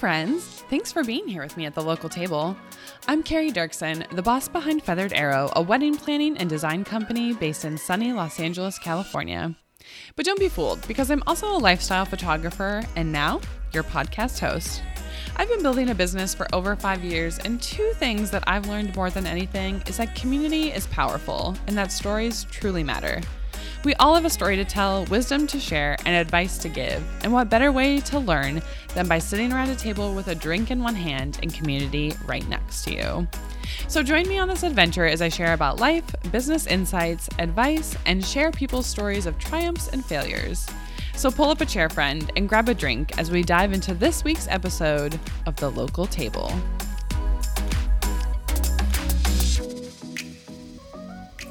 friends. Thanks for being here with me at the local table. I'm Carrie Dirksen, the boss behind Feathered Arrow, a wedding planning and design company based in sunny Los Angeles, California. But don't be fooled, because I'm also a lifestyle photographer and now your podcast host. I've been building a business for over five years, and two things that I've learned more than anything is that community is powerful and that stories truly matter. We all have a story to tell, wisdom to share, and advice to give. And what better way to learn than by sitting around a table with a drink in one hand and community right next to you? So join me on this adventure as I share about life, business insights, advice, and share people's stories of triumphs and failures. So pull up a chair, friend, and grab a drink as we dive into this week's episode of The Local Table.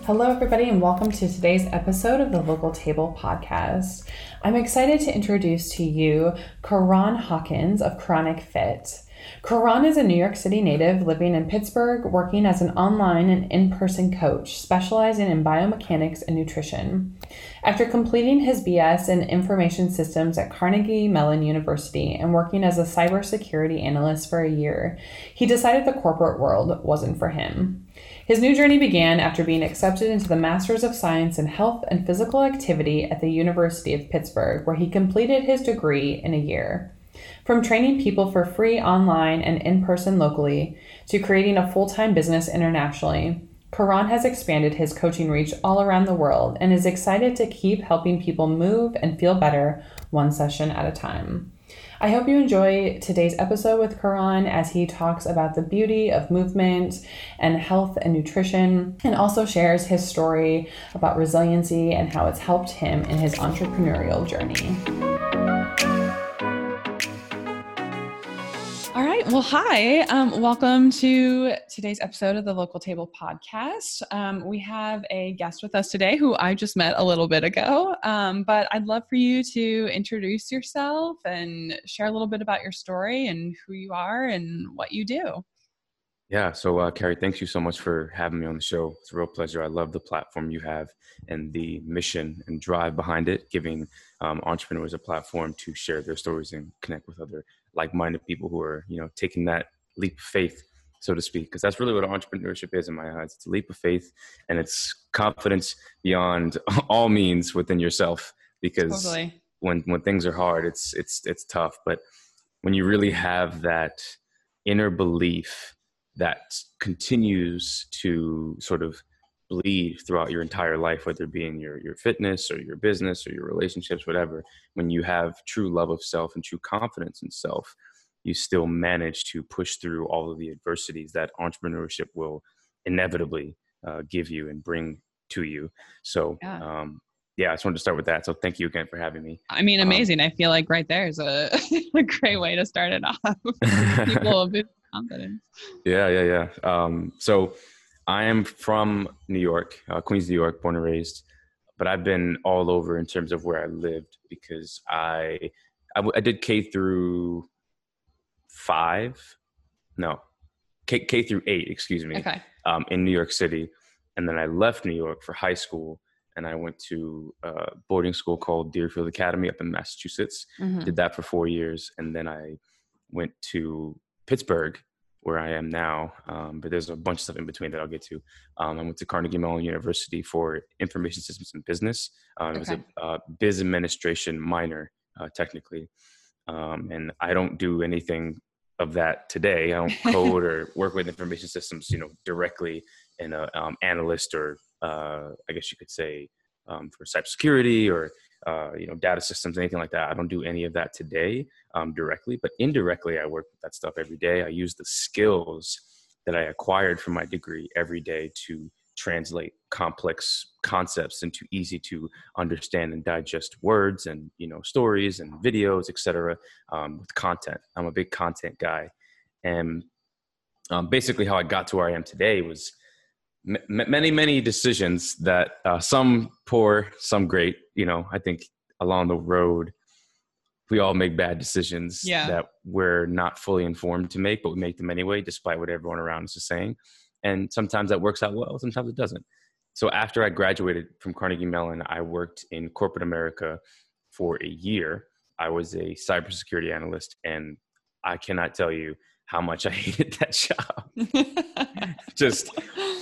Hello, everybody, and welcome to today's episode of the Local Table podcast. I'm excited to introduce to you Karon Hawkins of Chronic Fit. Karon is a New York City native living in Pittsburgh, working as an online and in person coach, specializing in biomechanics and nutrition. After completing his BS in information systems at Carnegie Mellon University and working as a cybersecurity analyst for a year, he decided the corporate world wasn't for him. His new journey began after being accepted into the Masters of Science in Health and Physical Activity at the University of Pittsburgh, where he completed his degree in a year. From training people for free online and in person locally to creating a full time business internationally, Karon has expanded his coaching reach all around the world and is excited to keep helping people move and feel better one session at a time. I hope you enjoy today's episode with Karon as he talks about the beauty of movement and health and nutrition, and also shares his story about resiliency and how it's helped him in his entrepreneurial journey. Well, hi. Um, welcome to today's episode of the Local Table podcast. Um, we have a guest with us today who I just met a little bit ago. Um, but I'd love for you to introduce yourself and share a little bit about your story and who you are and what you do. Yeah. So, uh, Carrie, thanks you so much for having me on the show. It's a real pleasure. I love the platform you have and the mission and drive behind it, giving um, entrepreneurs a platform to share their stories and connect with other like-minded people who are you know taking that leap of faith so to speak because that's really what entrepreneurship is in my eyes it's a leap of faith and it's confidence beyond all means within yourself because totally. when when things are hard it's it's it's tough but when you really have that inner belief that continues to sort of bleed throughout your entire life, whether it be in your, your fitness or your business or your relationships, whatever, when you have true love of self and true confidence in self, you still manage to push through all of the adversities that entrepreneurship will inevitably uh, give you and bring to you. So, yeah. Um, yeah, I just wanted to start with that. So thank you again for having me. I mean, um, amazing. Um, I feel like right there is a, a great way to start it off. People confidence. Yeah, yeah, yeah. Um, so I am from New York, uh, Queens, New York, born and raised, but I've been all over in terms of where I lived because I, I, I did K through five, no, K, K through eight, excuse me, okay. um, in New York City. And then I left New York for high school and I went to a boarding school called Deerfield Academy up in Massachusetts. Mm-hmm. Did that for four years. And then I went to Pittsburgh where I am now. Um, but there's a bunch of stuff in between that I'll get to. Um, I went to Carnegie Mellon University for information systems and business. Um, it was a uh, biz administration minor, uh, technically. Um, and I don't do anything of that today. I don't code or work with information systems, you know, directly in a um, analyst or uh, I guess you could say um, for cybersecurity or uh, you know data systems anything like that i don't do any of that today um, directly but indirectly i work with that stuff every day. I use the skills that i acquired from my degree every day to translate complex concepts into easy to understand and digest words and you know stories and videos etc um, with content. I'm a big content guy. And um, basically how i got to where i am today was m- many many decisions that uh, some poor some great you know i think along the road we all make bad decisions yeah. that we're not fully informed to make but we make them anyway despite what everyone around us is saying. And sometimes that works out well sometimes it doesn't. So after i graduated from carnegie mellon i worked in corporate america for a year. I was a cybersecurity analyst and I cannot tell you how much I hated that job. Just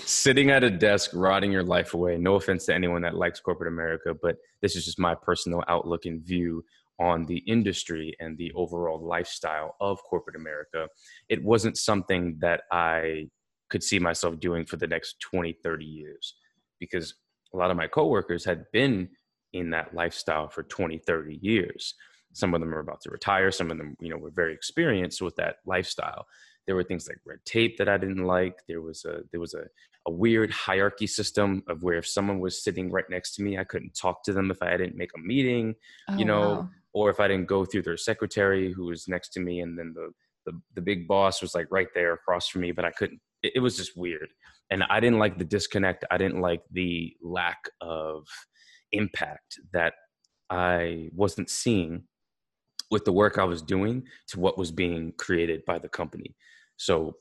sitting at a desk, rotting your life away. No offense to anyone that likes corporate America, but this is just my personal outlook and view on the industry and the overall lifestyle of corporate America. It wasn't something that I could see myself doing for the next 20, 30 years because a lot of my coworkers had been in that lifestyle for 20, 30 years. Some of them are about to retire. Some of them, you know, were very experienced with that lifestyle. There were things like red tape that I didn't like. There was a there was a, a weird hierarchy system of where if someone was sitting right next to me, I couldn't talk to them if I didn't make a meeting, oh, you know, wow. or if I didn't go through their secretary who was next to me, and then the the, the big boss was like right there across from me, but I couldn't. It, it was just weird, and I didn't like the disconnect. I didn't like the lack of impact that I wasn't seeing with the work I was doing to what was being created by the company. So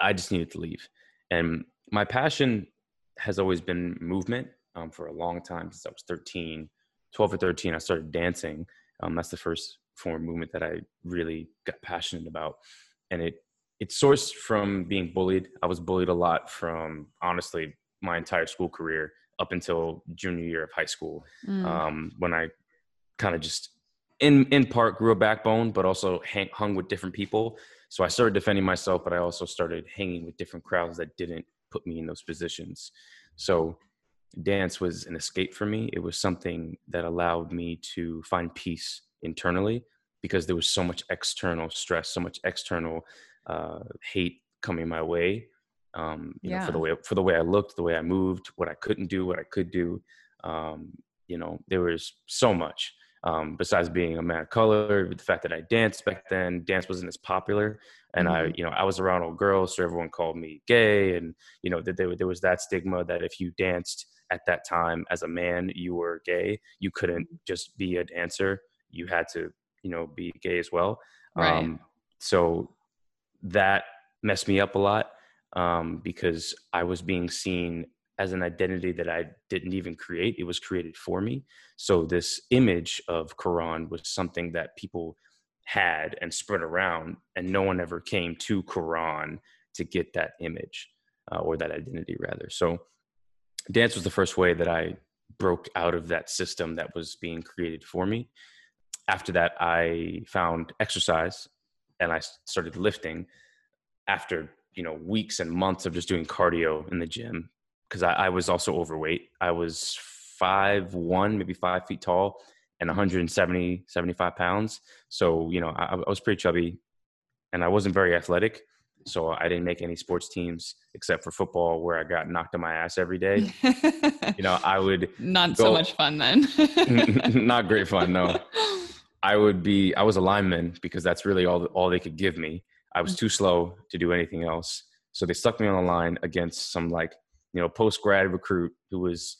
I just needed to leave. And my passion has always been movement um, for a long time since I was 13, 12 or 13. I started dancing. Um, that's the first form of movement that I really got passionate about. And it, it sourced from being bullied. I was bullied a lot from honestly my entire school career up until junior year of high school mm. um, when I kind of just in in part grew a backbone, but also hang, hung with different people. So I started defending myself, but I also started hanging with different crowds that didn't put me in those positions. So dance was an escape for me. It was something that allowed me to find peace internally because there was so much external stress, so much external uh, hate coming my way. Um, you yeah. know, for the way for the way I looked, the way I moved, what I couldn't do, what I could do. Um, you know, there was so much um, besides being a man of color, the fact that I danced back then, dance wasn't as popular. And mm-hmm. I, you know, I was around old girls, so everyone called me gay. And, you know, that there, there was that stigma that if you danced at that time as a man, you were gay. You couldn't mm-hmm. just be a dancer. You had to, you know, be gay as well. Right. Um, so that messed me up a lot um, because I was being seen as an identity that I didn't even create. It was created for me. So this image of Karon was something that people had and spread around, and no one ever came to Karon to get that image uh, or that identity, rather. So dance was the first way that I broke out of that system that was being created for me. After that, I found exercise and I started lifting after you know weeks and months of just doing cardio in the gym because I, I, was also overweight. I was five one, maybe five feet tall, and 170, 75 pounds. So you know, I, I was pretty chubby, and I wasn't very athletic. So I didn't make any sports teams except for football, where I got knocked on my ass every day. you know, I would not go, so much fun then. not great fun, no. I would be. I was a lineman because that's really all all they could give me. I was mm. too slow to do anything else, so they stuck me on the line against some like you know, post grad recruit who was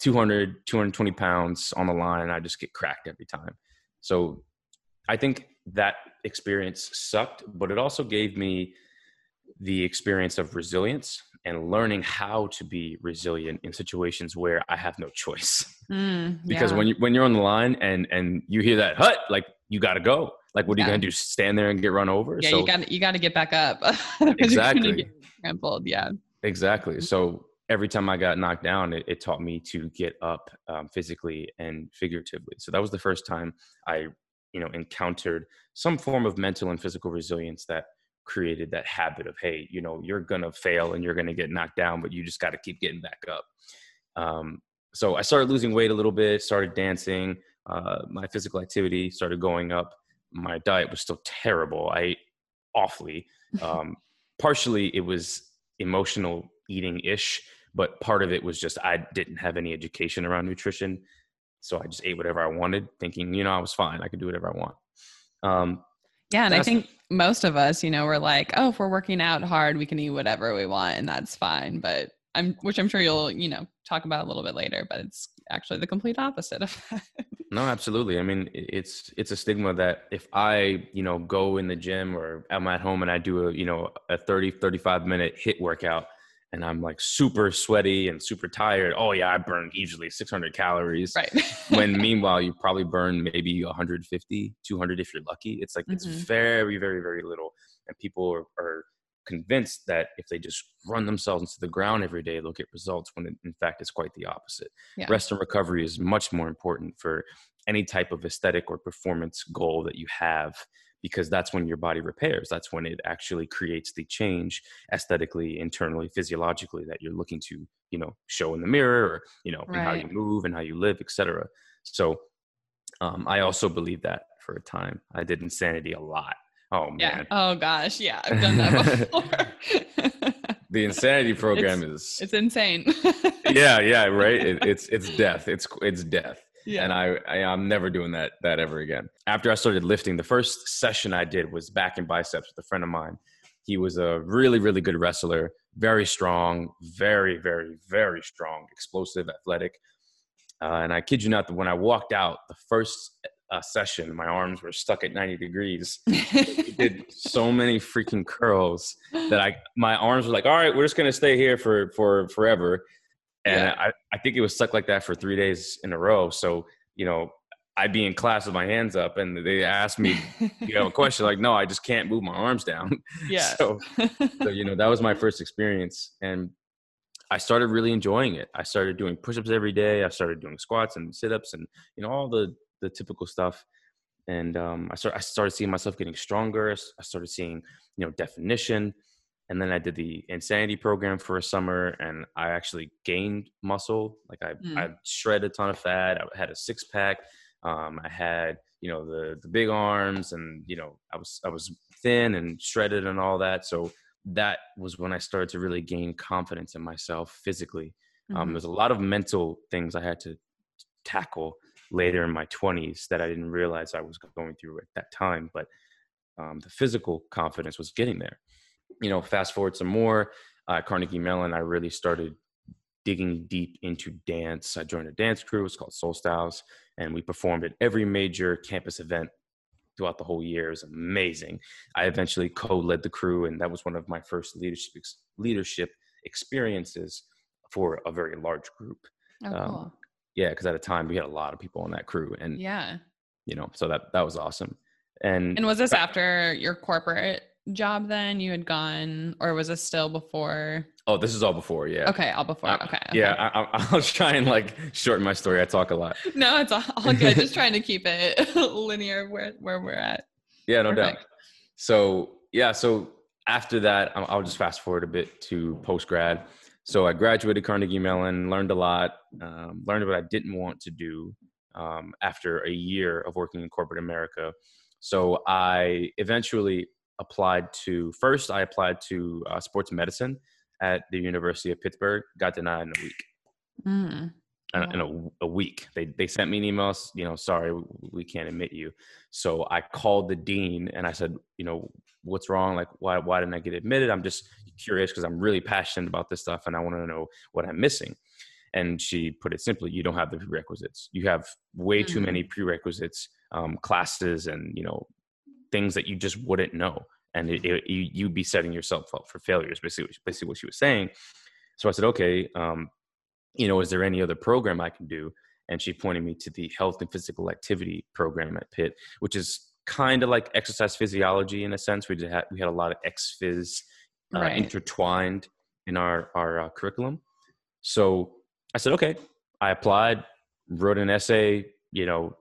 200, 220 pounds on the line. And I just get cracked every time. So I think that experience sucked, but it also gave me the experience of resilience and learning how to be resilient in situations where I have no choice. Mm, yeah. because when you when you're on the line and and you hear that hut, like you got to go. Like what are yeah. you gonna do? Stand there and get run over? Yeah, so, you got you got to get back up. exactly. trampled. Yeah. Exactly. So every time I got knocked down, it, it taught me to get up um, physically and figuratively. So that was the first time I, you know, encountered some form of mental and physical resilience that created that habit of, hey, you know, you're gonna fail and you're gonna get knocked down, but you just got to keep getting back up. Um, so I started losing weight a little bit, started dancing. Uh, my physical activity started going up. My diet was still terrible. I ate awfully. Um, partially, it was emotional eating ish, but part of it was just I didn't have any education around nutrition. So I just ate whatever I wanted, thinking, you know, I was fine. I could do whatever I want. Um, yeah. And I think most of us, you know, we're like, oh, if we're working out hard, we can eat whatever we want and that's fine. But I'm, which I'm sure you'll, you know, talk about a little bit later, but it's actually the complete opposite of that. No, absolutely. I mean, it's it's a stigma that if I, you know, go in the gym or I'm at home and I do a, you know, a 30 35 minute HIIT workout, and I'm like super sweaty and super tired. Oh yeah, I burned easily 600 calories. Right. when meanwhile you probably burn maybe 150, 200 if you're lucky. It's like it's Mhm. very, very, very little, and people are, are convinced that if they just run themselves into the ground every day, they'll get results. When in- in fact it's quite the opposite. Yeah. Rest and recovery is much more important for any type of aesthetic or performance goal that you have because that's when your body repairs that's when it actually creates the change aesthetically internally physiologically that you're looking to you know show in the mirror or you know in how you move and how you live etc so um, i also believe that for a time i did insanity a lot oh Yeah. man Oh gosh. Yeah. I've done that before. the insanity program is it's insane. yeah yeah right it, it's it's death it's it's death yeah. and I, I I'm never doing that that ever again. After I started lifting, the first session I did was back and biceps with a friend of mine. He was a really really good wrestler, very strong, very very very strong, explosive, athletic. Uh, and I kid you not, that when I walked out the first uh, session, my arms were stuck at 90 degrees. Did so many freaking curls that I my arms were like, all right, we're just gonna stay here for for forever. And Yeah. I, I think it was stuck like that for three days in a row. So, you know, I'd be in class with my hands up and they asked me, you know, a question like, no, I just can't move my arms down. yeah. So, so, you know, that was my first experience. And I started really enjoying it. I started doing push-ups every day. I started doing squats and sit-ups and, you know, all the, the typical stuff. And um, I, start, I started seeing myself getting stronger. I started seeing, you know, definition and then I did the insanity program for a summer, and I actually gained muscle. Like I, Mm. I shredded a ton of fat. I had a six pack. Um, I had, you know, the the big arms, and you know, I was I was thin and shredded and all that. So that was when I started to really gain confidence in myself physically. Um, Mhm. there's a lot of mental things I had to tackle later in my 20s that I didn't realize I was going through at that time, but um, the physical confidence was getting there you know, fast forward some more, uh, Carnegie Mellon, I really started digging deep into dance. I joined a dance crew. It's called Soul Styles, and we performed at every major campus event throughout the whole year. It was amazing. I eventually co-led the crew, and that was one of my first leadership ex- leadership experiences for a very large group. oh, um, cool. Yeah, because at the time we had a lot of people on that crew, and yeah. you know, so that that was awesome. And And was this after your corporate job then you had gone, or was this still before? oh, this is all before, yeah. Okay, all before. Uh, okay. Yeah, okay. I, I, I'll try and like shorten my story. I talk a lot. No, it's all, all good. Just trying to keep it linear where where we're at. Yeah, no doubt. So yeah, so after that, I'll just fast forward a bit to post grad. So I graduated Carnegie Mellon, learned a lot, um, learned what I didn't want to do um, after a year of working in corporate America. So I eventually applied to first. I applied to uh, sports medicine at the University of Pittsburgh. Got denied in a week. Mm. In, in a, a week. They they sent me an email. You know, sorry, we can't admit you. So I called the dean and I said, you know, what's wrong? Like, why why didn't I get admitted? I'm just curious because I'm really passionate about this stuff and I want to know what I'm missing. And she put it simply, you don't have the prerequisites. You have way too Mm. many prerequisites, um, classes, and you know, things that you just wouldn't know, and it, it, you you'd be setting yourself up for failures. Basically, basically what she was saying. So I said, okay, um, you know, is there any other program I can do? And she pointed me to the health and physical activity program at Pitt, which is kind of like exercise physiology in a sense. We did ha- we had a lot of ex phys uh, Right. intertwined in our our uh, curriculum. So I said, okay. I applied, wrote an essay, you know,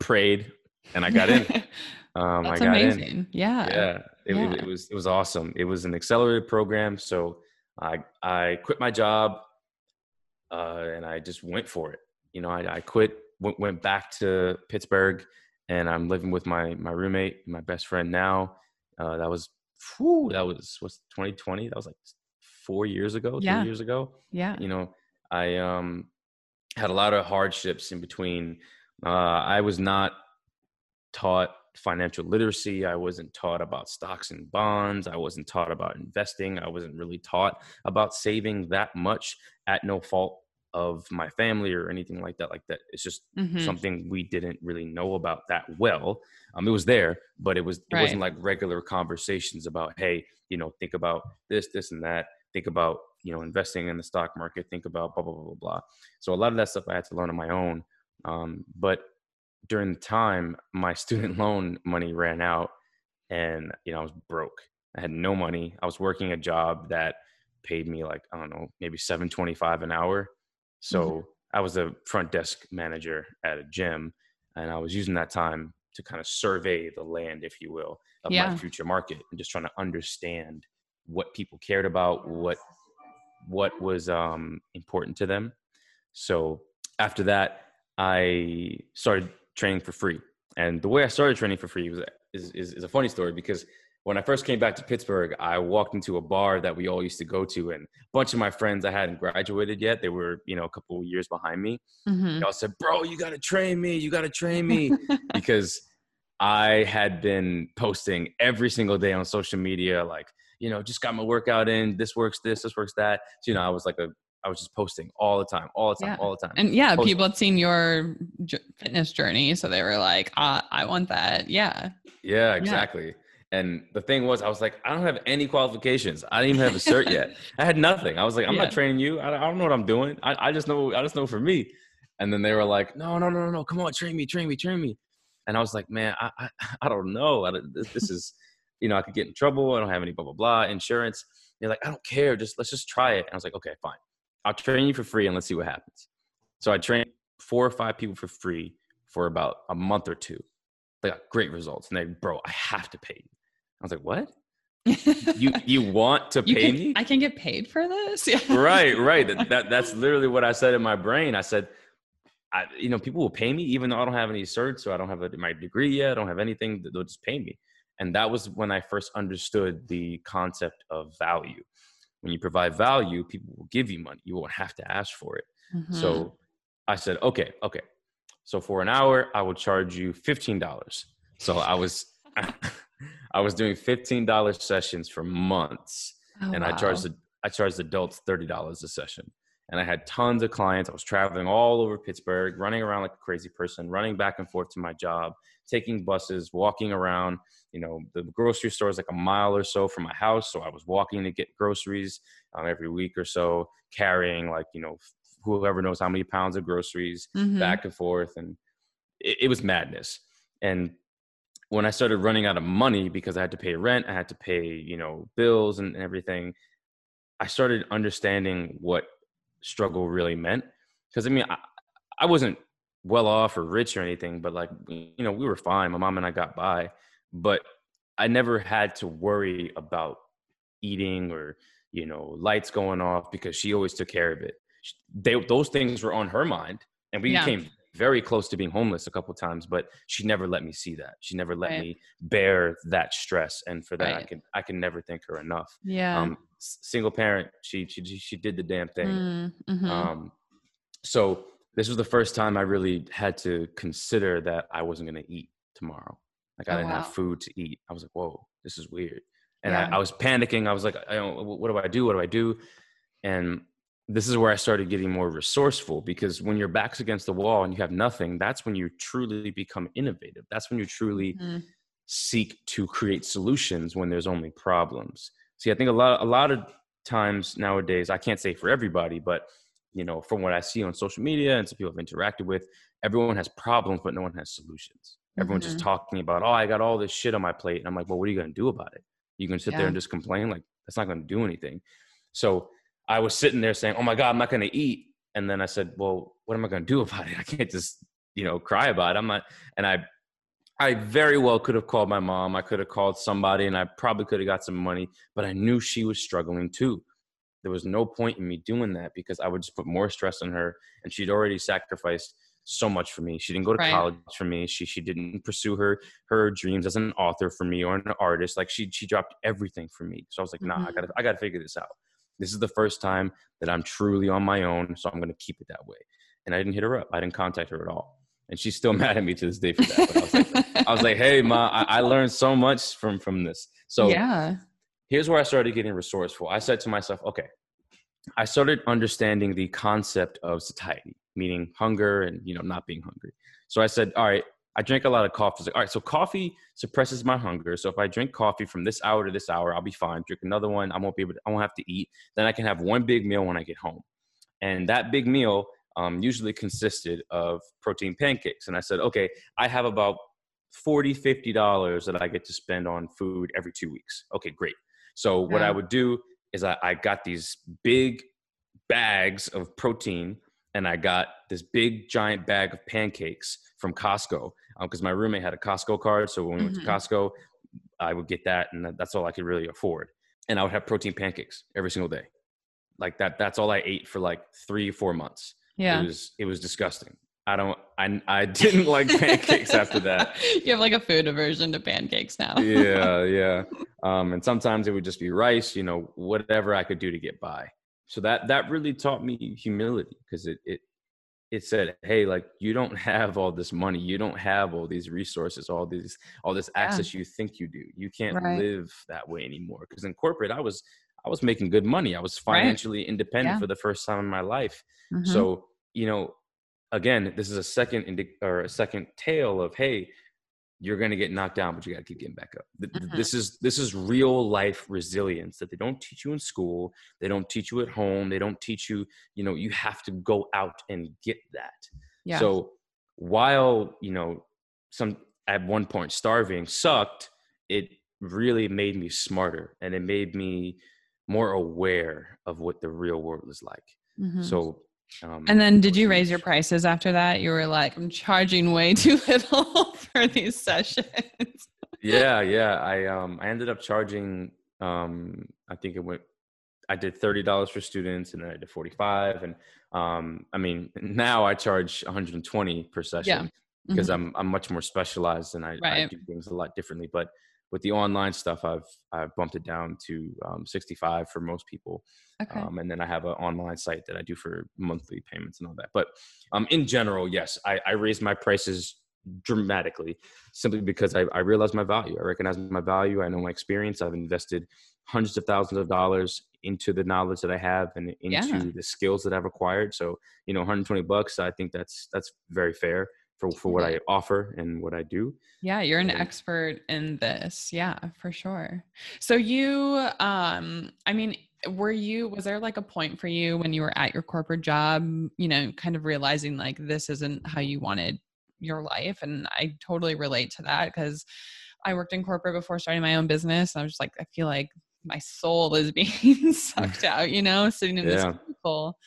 prayed, and I got in. Um, That's I got in amazing. Yeah. yeah, it, Yeah. Was, it was it was awesome. It was an accelerated program, so I I quit my job, uh, and I just went for it. You know, I, I quit, went, went back to Pittsburgh, and I'm living with my my roommate, my best friend now. Uh, that was, whew, that was what's 2020. That was like four years ago, Yeah. three years ago Yeah. you know i um had a lot of hardships in between uh i was not taught financial literacy i wasn't taught about stocks and bonds i wasn't taught about investing i wasn't really taught about saving that much at no fault of my family or anything like that like that it's just Mhm. something we didn't really know about that well. Um it was there but it was it wasn't like regular conversations about hey you know think about this this and that. Think about you know investing in the stock market. Think about blah blah blah blah blah. So a lot of that stuff i had to learn on my own um, but during the time my student loan money ran out and you know i was broke. I had no money. I was working a job that paid me like i don't know maybe 725 an hour so mm-hmm. i was a front desk manager at a gym and i was using that time to kind of survey the land if you will of yeah. my future market and just trying to understand what people cared about what what was um, important to them so after that i started training for free and the way i started training for free was is, is, is a funny story because when I first came back to Pittsburgh, I walked into a bar that we all used to go to, and a bunch of my friends I hadn't graduated yet. They were, you know, a couple years behind me. Mm-hmm. They all said, "Bro, you got to train me. You got to train me," because I had been posting every single day on social media, like, you know, just got my workout in. This works. This. This works. That. So, you know, I was like a I was just posting all the time, all the time, yeah. all the time. And yeah, posting. people had seen your fitness journey, so they were like, uh, "I want that." Yeah. Yeah, exactly. Yeah. And the thing was, I was like, I don't have any qualifications. I didn't even have a cert yet. I had nothing. I was like, I'm yeah. not training you. I, I, don't know what I'm doing. I, I just know. I just know for me. And then they were like, No, no, no, no, no. Come on, train me, train me, train me. And I was like, Man, I, I, I don't know. I, this, this is, you know, I could get in trouble. I don't have any blah blah blah insurance. They're like, I don't care. Just let's just try it. And I was like, Okay, fine. I'll train you for free and let's see what happens. So I trained four or five people for free for about a month or two. They got great results. And they, bro, I have to pay you. I was like, what? you you want to pay can, me? I can get paid for this. Yeah. Right, right. That, that that's literally what I said in my brain. I said, I, you know, people will pay me even though I don't have any certs, so I don't have a, my degree yet. I don't have anything. They'll just pay me. And that was when I first understood the concept of value when you provide value, people will give you money. You won't have to ask for it. Mm-hmm. So I said, okay, okay. So for an hour, I will charge you $15. So I was, I was doing $15 sessions for months oh, and wow. I charged, I charged adults $30 a session. And I had tons of clients. I was traveling all over Pittsburgh, running around like a crazy person, running back and forth to my job, taking buses, walking around. You know, the grocery store is like a mile or so from my house. So I was walking to get groceries um, every week or so, carrying like, you know, whoever knows how many pounds of groceries mm-hmm. back and forth. And it, it was madness. And when I started running out of money because I had to pay rent, I had to pay, you know, bills and everything, I started understanding what struggle really meant. Because I mean, I, I wasn't well off or rich or anything, but like, you know, we were fine. My mom and I got by, but I never had to worry about eating or, you know, lights going off because she always took care of it. They, those things were on her mind. And we yeah. became very close to being homeless a couple times, but she never let me see that. She never let right. me bear that stress. And for that, right. I can, I can never thank her enough. Yeah. Um, single parent, she, she, she did the damn thing. Mm, mm-hmm. Um, so this was the first time I really had to consider that I wasn't going to eat tomorrow. Like I oh, didn't wow. have food to eat. I was like, whoa, this is weird. And yeah. I, I, was panicking. I was like, I what do I do? What do I do? And this is where I started getting more resourceful because when your back's against the wall and you have nothing, that's when you truly become innovative. That's when you truly mm-hmm. seek to create solutions when there's only problems. See, I think a lot, a lot of times nowadays, I can't say for everybody, but you know, from what I see on social media and some people I've interacted with, everyone has problems, but no one has solutions. Everyone's mm-hmm. just talking about, oh, I got all this shit on my plate. And I'm like, well, what are you going to do about it? You can sit yeah. there and just complain? Like, that's not going to do anything. So I was sitting there saying, oh my God, I'm not going to eat. And then I said, well, what am I going to do about it? I can't just, you know, cry about it. I'm not, and I, I very well could have called my mom. I could have called somebody and I probably could have got some money, but I knew she was struggling too there was no point in me doing that because I would just put more stress on her and she'd already sacrificed so much for me. She didn't go to right. college for me. She she didn't pursue her her dreams as an author for me or an artist. Like she she dropped everything for me. So I was like, nah, mm-hmm. I gotta I gotta figure this out. This is the first time that I'm truly on my own, so I'm gonna keep it that way. And I didn't hit her up. I didn't contact her at all. And she's still mad at me to this day for that. But I was like, I was like, hey ma, I, I learned so much from from this. So yeah here's where I started getting resourceful. I said to myself, okay, I started understanding the concept of satiety, meaning hunger and you know not being hungry. So I said, all right, I drink a lot of coffee. Like, all right, so coffee suppresses my hunger. So if I drink coffee from this hour to this hour, I'll be fine. Drink another one, I won't be able. To, I won't have to eat. Then I can have one big meal when I get home, and that big meal um, usually consisted of protein pancakes. And I said, okay, I have about 40 50 dollars that i get to spend on food every two weeks okay great so what i would do is I, I got these big bags of protein and i got this big giant bag of pancakes from costco because um, my roommate had a costco card so when we went mm-hmm. to costco i would get that and that's all i could really afford and i would have protein pancakes every single day like that that's all i ate for like three four months yeah it was it was disgusting I don't. I I didn't like pancakes after that. You have like a food aversion to pancakes now. yeah, yeah. Um, and sometimes it would just be rice. You know, whatever I could do to get by. So that that really taught me humility because it it it said, hey, like you don't have all this money, you don't have all these resources, all these all this access yeah. you think you do. You can't right. live that way anymore. Because in corporate, I was I was making good money. I was financially right. independent yeah. for the first time in my life. Mm-hmm. So you know again, this is a second indi- or a second tale of hey, you're going to get knocked down, but you got to keep getting back up. Mm-hmm. This is this is real life resilience that they don't teach you in school. They don't teach you at home. They don't teach you. You know, you have to go out and get that. Yeah. So while you know some at one point starving sucked, it really made me smarter and it made me more aware of what the real world is like. Mm-hmm. So um, and then did you raise your prices after that? You were like, I'm charging way too little for these sessions. yeah, yeah. I um I ended up charging um I think it went I did thirty dollars for students and then I did forty five and um I mean now I charge 120 per session yeah. because mm-hmm. I'm I'm much more specialized and I, right. I do things a lot differently. But with the online stuff, I've I've bumped it down to um, 65 for most people, okay. um, and then I have an online site that I do for monthly payments and all that. But um, in general, yes, I, I raised my prices dramatically simply because I, I realize my value. I recognize my value. I know my experience. I've invested hundreds of thousands of dollars into the knowledge that I have and into yeah. the skills that I've acquired. So you know, 120 bucks. I think that's that's very fair for, for what I offer and what I do. Yeah, you're an expert in this. Yeah, for sure. So you um I mean, were you was there like a point for you when you were at your corporate job, you know, kind of realizing like this isn't how you wanted your life and I totally relate to that cuz I worked in corporate before starting my own business and I was just like I feel like my soul is being sucked out, you know, sitting in yeah. this cubicle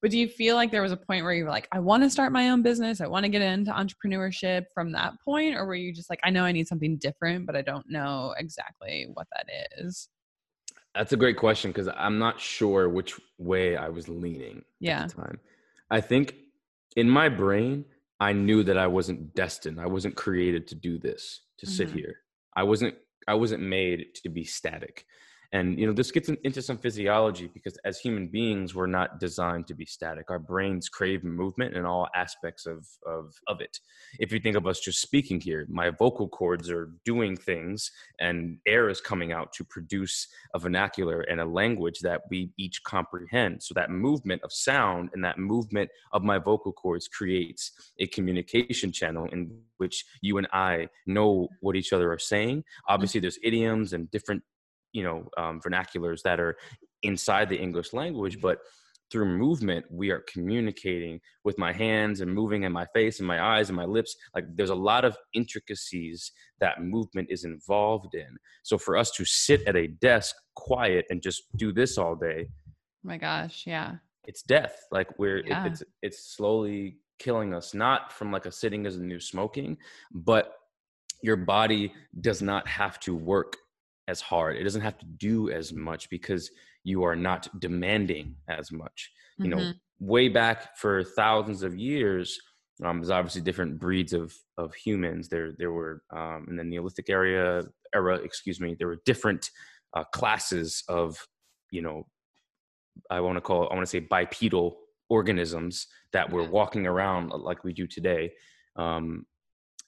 but do you feel like there was a point where you were like, I want to start my own business, I want to get into entrepreneurship from that point? Or were you just like, I know I need something different, but I don't know exactly what that is? That's a great question because I'm not sure which way I was leaning yeah. at the time. I think in my brain, I knew that I wasn't destined. I wasn't created to do this, to mm-hmm. sit here. I wasn't I wasn't made to be static and you know this gets in, into some physiology because as human beings we're not designed to be static. Our brains crave movement in all aspects of, of of it. If you think of us just speaking here my vocal cords are doing things and air is coming out to produce a vernacular and a language that we each comprehend. So that movement of sound and that movement of my vocal cords creates a communication channel in which you and i know what each other are saying. Obviously there's idioms and different you know um, vernaculars that are inside the english language but through movement we are communicating with my hands and moving in my face and my eyes and my lips. Like there's a lot of intricacies that movement is involved in. So for us to sit at a desk quiet and just do this all day my gosh yeah. it's death. Like we're yeah. it, it's it's slowly killing us not from like a sitting as a new smoking but your body does not have to work as hard. It doesn't have to do as much because you are not demanding as much. Mm-hmm. You know, mm-hmm. way back for thousands of years, um, there's obviously different breeds of of humans. There there were um, in the Neolithic area era, excuse me, there were different uh, classes of you know, I want to call I want to say bipedal organisms that were walking around like we do today. Um,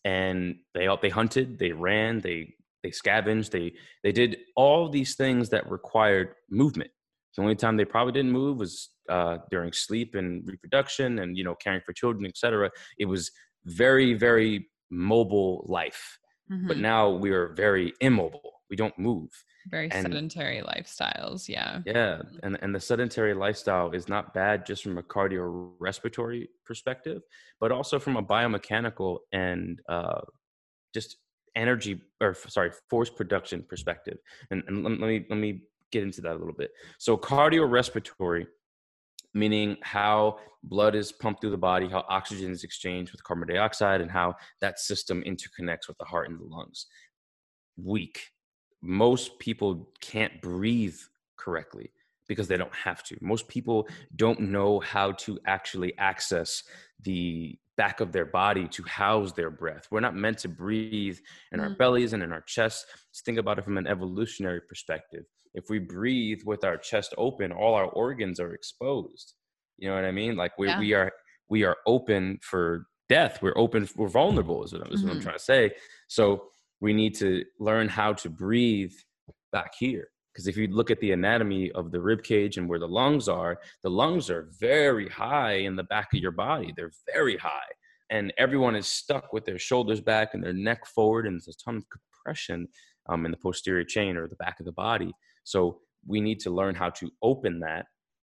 and they they hunted, they ran, they they scavenged, they they did all these things that required movement. The only time they probably didn't move was uh, during sleep and reproduction, and you know caring for children, etc. It was very, very mobile life. Mhm. But now we are very immobile. We don't move. very and- sedentary lifestyles. Yeah. Yeah, and and the sedentary lifestyle is not bad just from a cardiorespiratory perspective, but also from a biomechanical and uh, just energy or sorry force production perspective. And, and lem- let me let me get into that a little bit. So cardiorespiratory, meaning how blood is pumped through the body, how oxygen is exchanged with carbon dioxide, and how that system interconnects with the heart and the lungs. Weak. Most people can't breathe correctly because they don't have to. Most people don't know how to actually access the back of their body to house their breath. We're not meant to breathe in our Mm. bellies and in our chests. Just think about it from an evolutionary perspective. If we breathe with our chest open, all our organs are exposed. You know what I mean? Like we Yeah. we are we are open for death. We're open. We're vulnerable. Is what, is what I'm Mhm. trying to say. So we need to learn how to breathe back here. Because if you look at the anatomy of the rib cage and where the lungs are, the lungs are very high in the back of your body. They're very high. And everyone is stuck with their shoulders back and their neck forward, and there's a ton of compression um, in the posterior chain or the back of the body. So we need to learn how to open that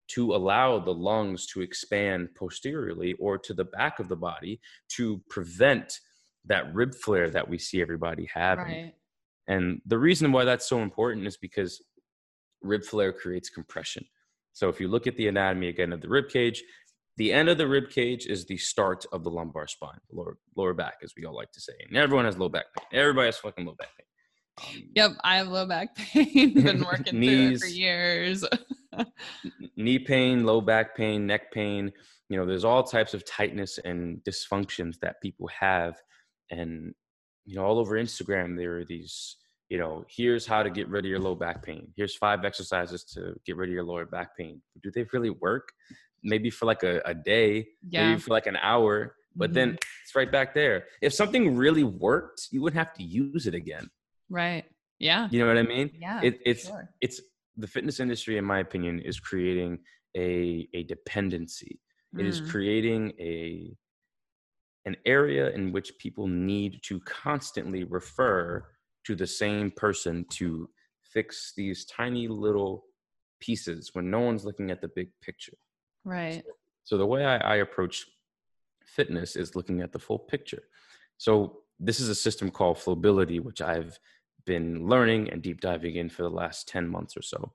to allow the lungs to expand posteriorly or to the back of the body to prevent that rib flare that we see everybody having. Right. And the reason why that's so important is because rib flare creates compression. So if you look at the anatomy again of the rib cage, the end of the rib cage is the start of the lumbar spine, lower lower back, as we all like to say. And everyone has low back pain. Everybody has fucking low back pain. Um, Yep. I have low back pain. Been working through it for years. knee pain, low back pain, neck pain. You know, there's all types of tightness and dysfunctions that people have. And, you know, all over Instagram, there are these, you know, here's how to get rid of your low back pain. Here's five exercises to get rid of your lower back pain. Do they really work? Maybe for like a, a day, yeah. maybe for like an hour, but then it's right back there. If something really worked, you wouldn't have to use it again. Right. Yeah. You know what I mean? Yeah. it, it's sure. it's the fitness industry in my opinion is creating a a dependency it is Mm. creating a an area in which people need to constantly refer to the same person to fix these tiny little pieces when no one's looking at the big picture Right. so the way I, I approach fitness is looking at the full picture. So this is a system called Flowbility, which I've been learning and deep diving in for the last 10 months or so.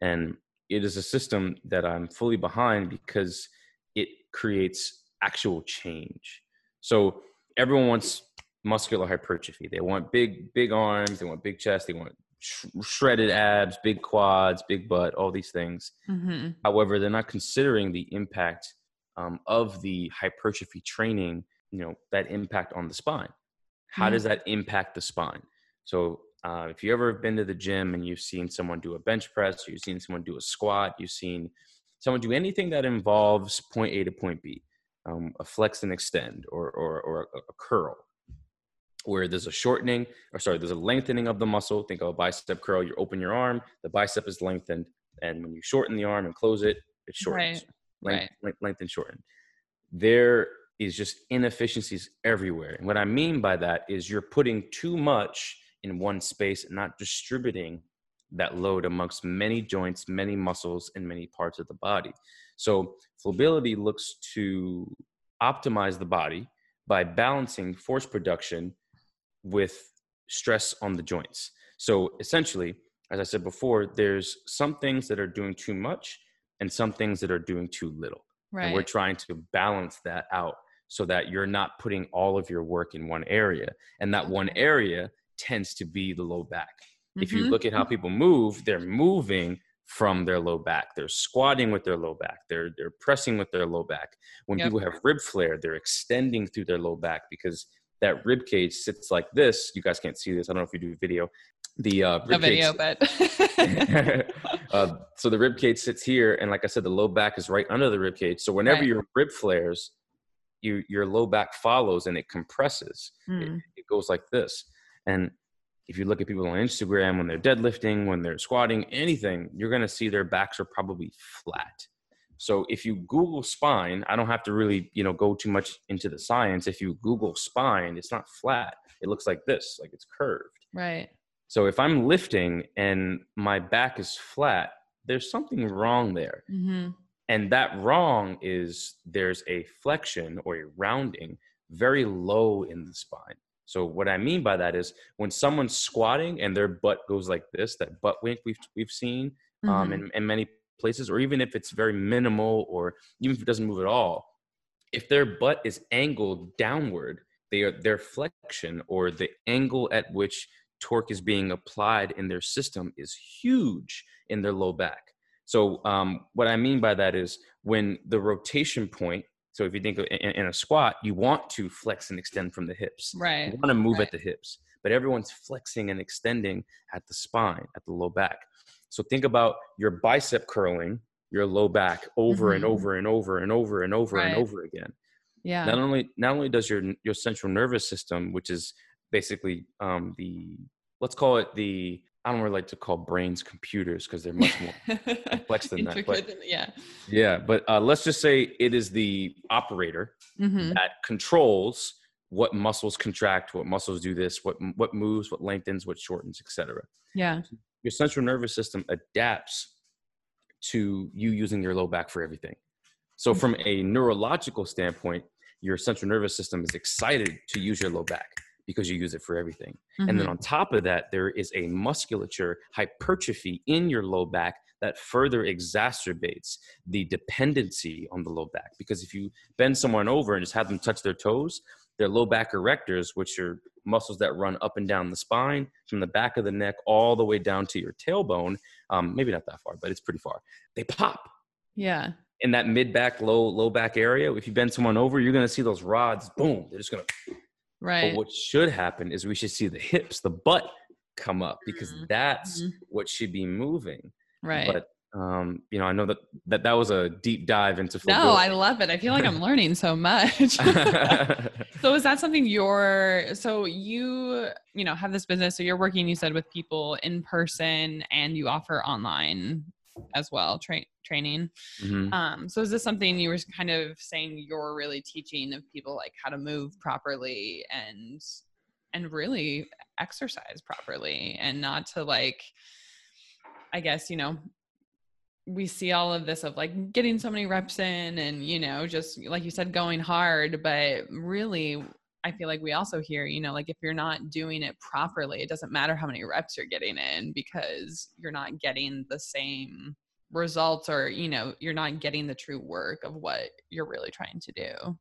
And it is a system that I'm fully behind because it creates actual change. So everyone wants muscular hypertrophy. They want big, big arms. They want big chest. They want sh- shredded abs, big quads, big butt, all these things. hmm However, they're not considering the impact um, of the hypertrophy training, you know, that impact on the spine. How Mm. does that impact the spine? So, uh, if you ever have been to the gym and you've seen someone do a bench press, or you've seen someone do a squat, you've seen someone do anything that involves point A to point B, um, a flex and extend, or or, or a, a curl, where there's a shortening, or sorry, there's a lengthening of the muscle. Think of a bicep curl. You open your arm, the bicep is lengthened, and when you shorten the arm and close it, it shortens. Right. Length, Right. length, and shorten. There is just inefficiencies everywhere. And what I mean by that is you're putting too much in one space and not distributing that load amongst many joints, many muscles, and many parts of the body. So, flowbility looks to optimize the body by balancing force production with stress on the joints. So, essentially, as I said before, there's some things that are doing too much and some things that are doing too little. And we're trying to balance that out so that you're not putting all of your work in one area. And that one area tends to be the low back. If you Mhm. look at how people move, they're moving from their low back. They're squatting with their low back. They're they're pressing with their low back. When Yep. people have rib flare, they're extending through their low back because that rib cage sits like this. You guys can't see this. I don't know if you do video. The uh, rib cage video, but uh, so the rib cage sits here, and like I said, the low back is right under the rib cage. So whenever Right. your rib flares, you your low back follows and it compresses. It, Mm. it goes like this. And if you look at people on Instagram when they're deadlifting, when they're squatting, anything, you're gonna see their backs are probably flat. So if you Google spine, I don't have to really, you know, go too much into the science. If you Google spine, it's not flat. It looks like this, like it's curved. Right. So if I'm lifting and my back is flat, there's something wrong there. Mm-hmm. And that wrong is there's a flexion or a rounding very low in the spine. So what I mean by that is when someone's squatting and their butt goes like this, that butt wink we've we've seen um, Mm-hmm. in, in many places, or even if it's very minimal, or even if it doesn't move at all, if their butt is angled downward, they are, their flexion or the angle at which torque is being applied in their system is huge in their low back. So um, what I mean by that is when the rotation point. So if you think of in, in a squat, you want to flex and extend from the hips. Right. You want to move right. at the hips, but everyone's flexing and extending at the spine, at the low back. So think about your bicep curling your low back over and Mhm. over and over and over and over and over again. Yeah. Not only not only does your your central nervous system, which is basically um, the let's call it the I don't really like to call brains computers because they're much more complex than that, but- yeah. yeah. But uh, let's just say it is the operator Mm-hmm. that controls what muscles contract, what muscles do this, what what moves, what lengthens, what shortens, etc. Yeah. Your central nervous system adapts to you using your low back for everything. So from a neurological standpoint, your central nervous system is excited to use your low back because you use it for everything. And then Mhm. on top of that, there is a musculature hypertrophy in your low back that further exacerbates the dependency on the low back. Because if you bend someone over and just have them touch their toes, their low back erectors, which are muscles that run up and down the spine from the back of the neck all the way down to your tailbone, um, maybe not that far, but it's pretty far, they pop yeah. in that mid back, low, low back area. If you bend someone over, you're going to see those rods, boom, they're just going to Right. but what should happen is we should see the hips, the butt come up because Mhm. that's Mhm. what should be moving. right. But um, you know, I know that that, that was a deep dive into no, I love it. I feel like I'm learning so much. so is that something you're so you you know have this business so you're working you said with people in person and you offer online as well train training Mhm. um so is this something you were kind of saying you're really teaching of people like how to move properly and and really exercise properly and not to like i guess you know we see all of this of like getting so many reps in and you know just like you said going hard but really i feel like we also hear you know like if you're not doing it properly it doesn't matter how many reps you're getting in because you're not getting the same results or you know you're not getting the true work of what you're really trying to do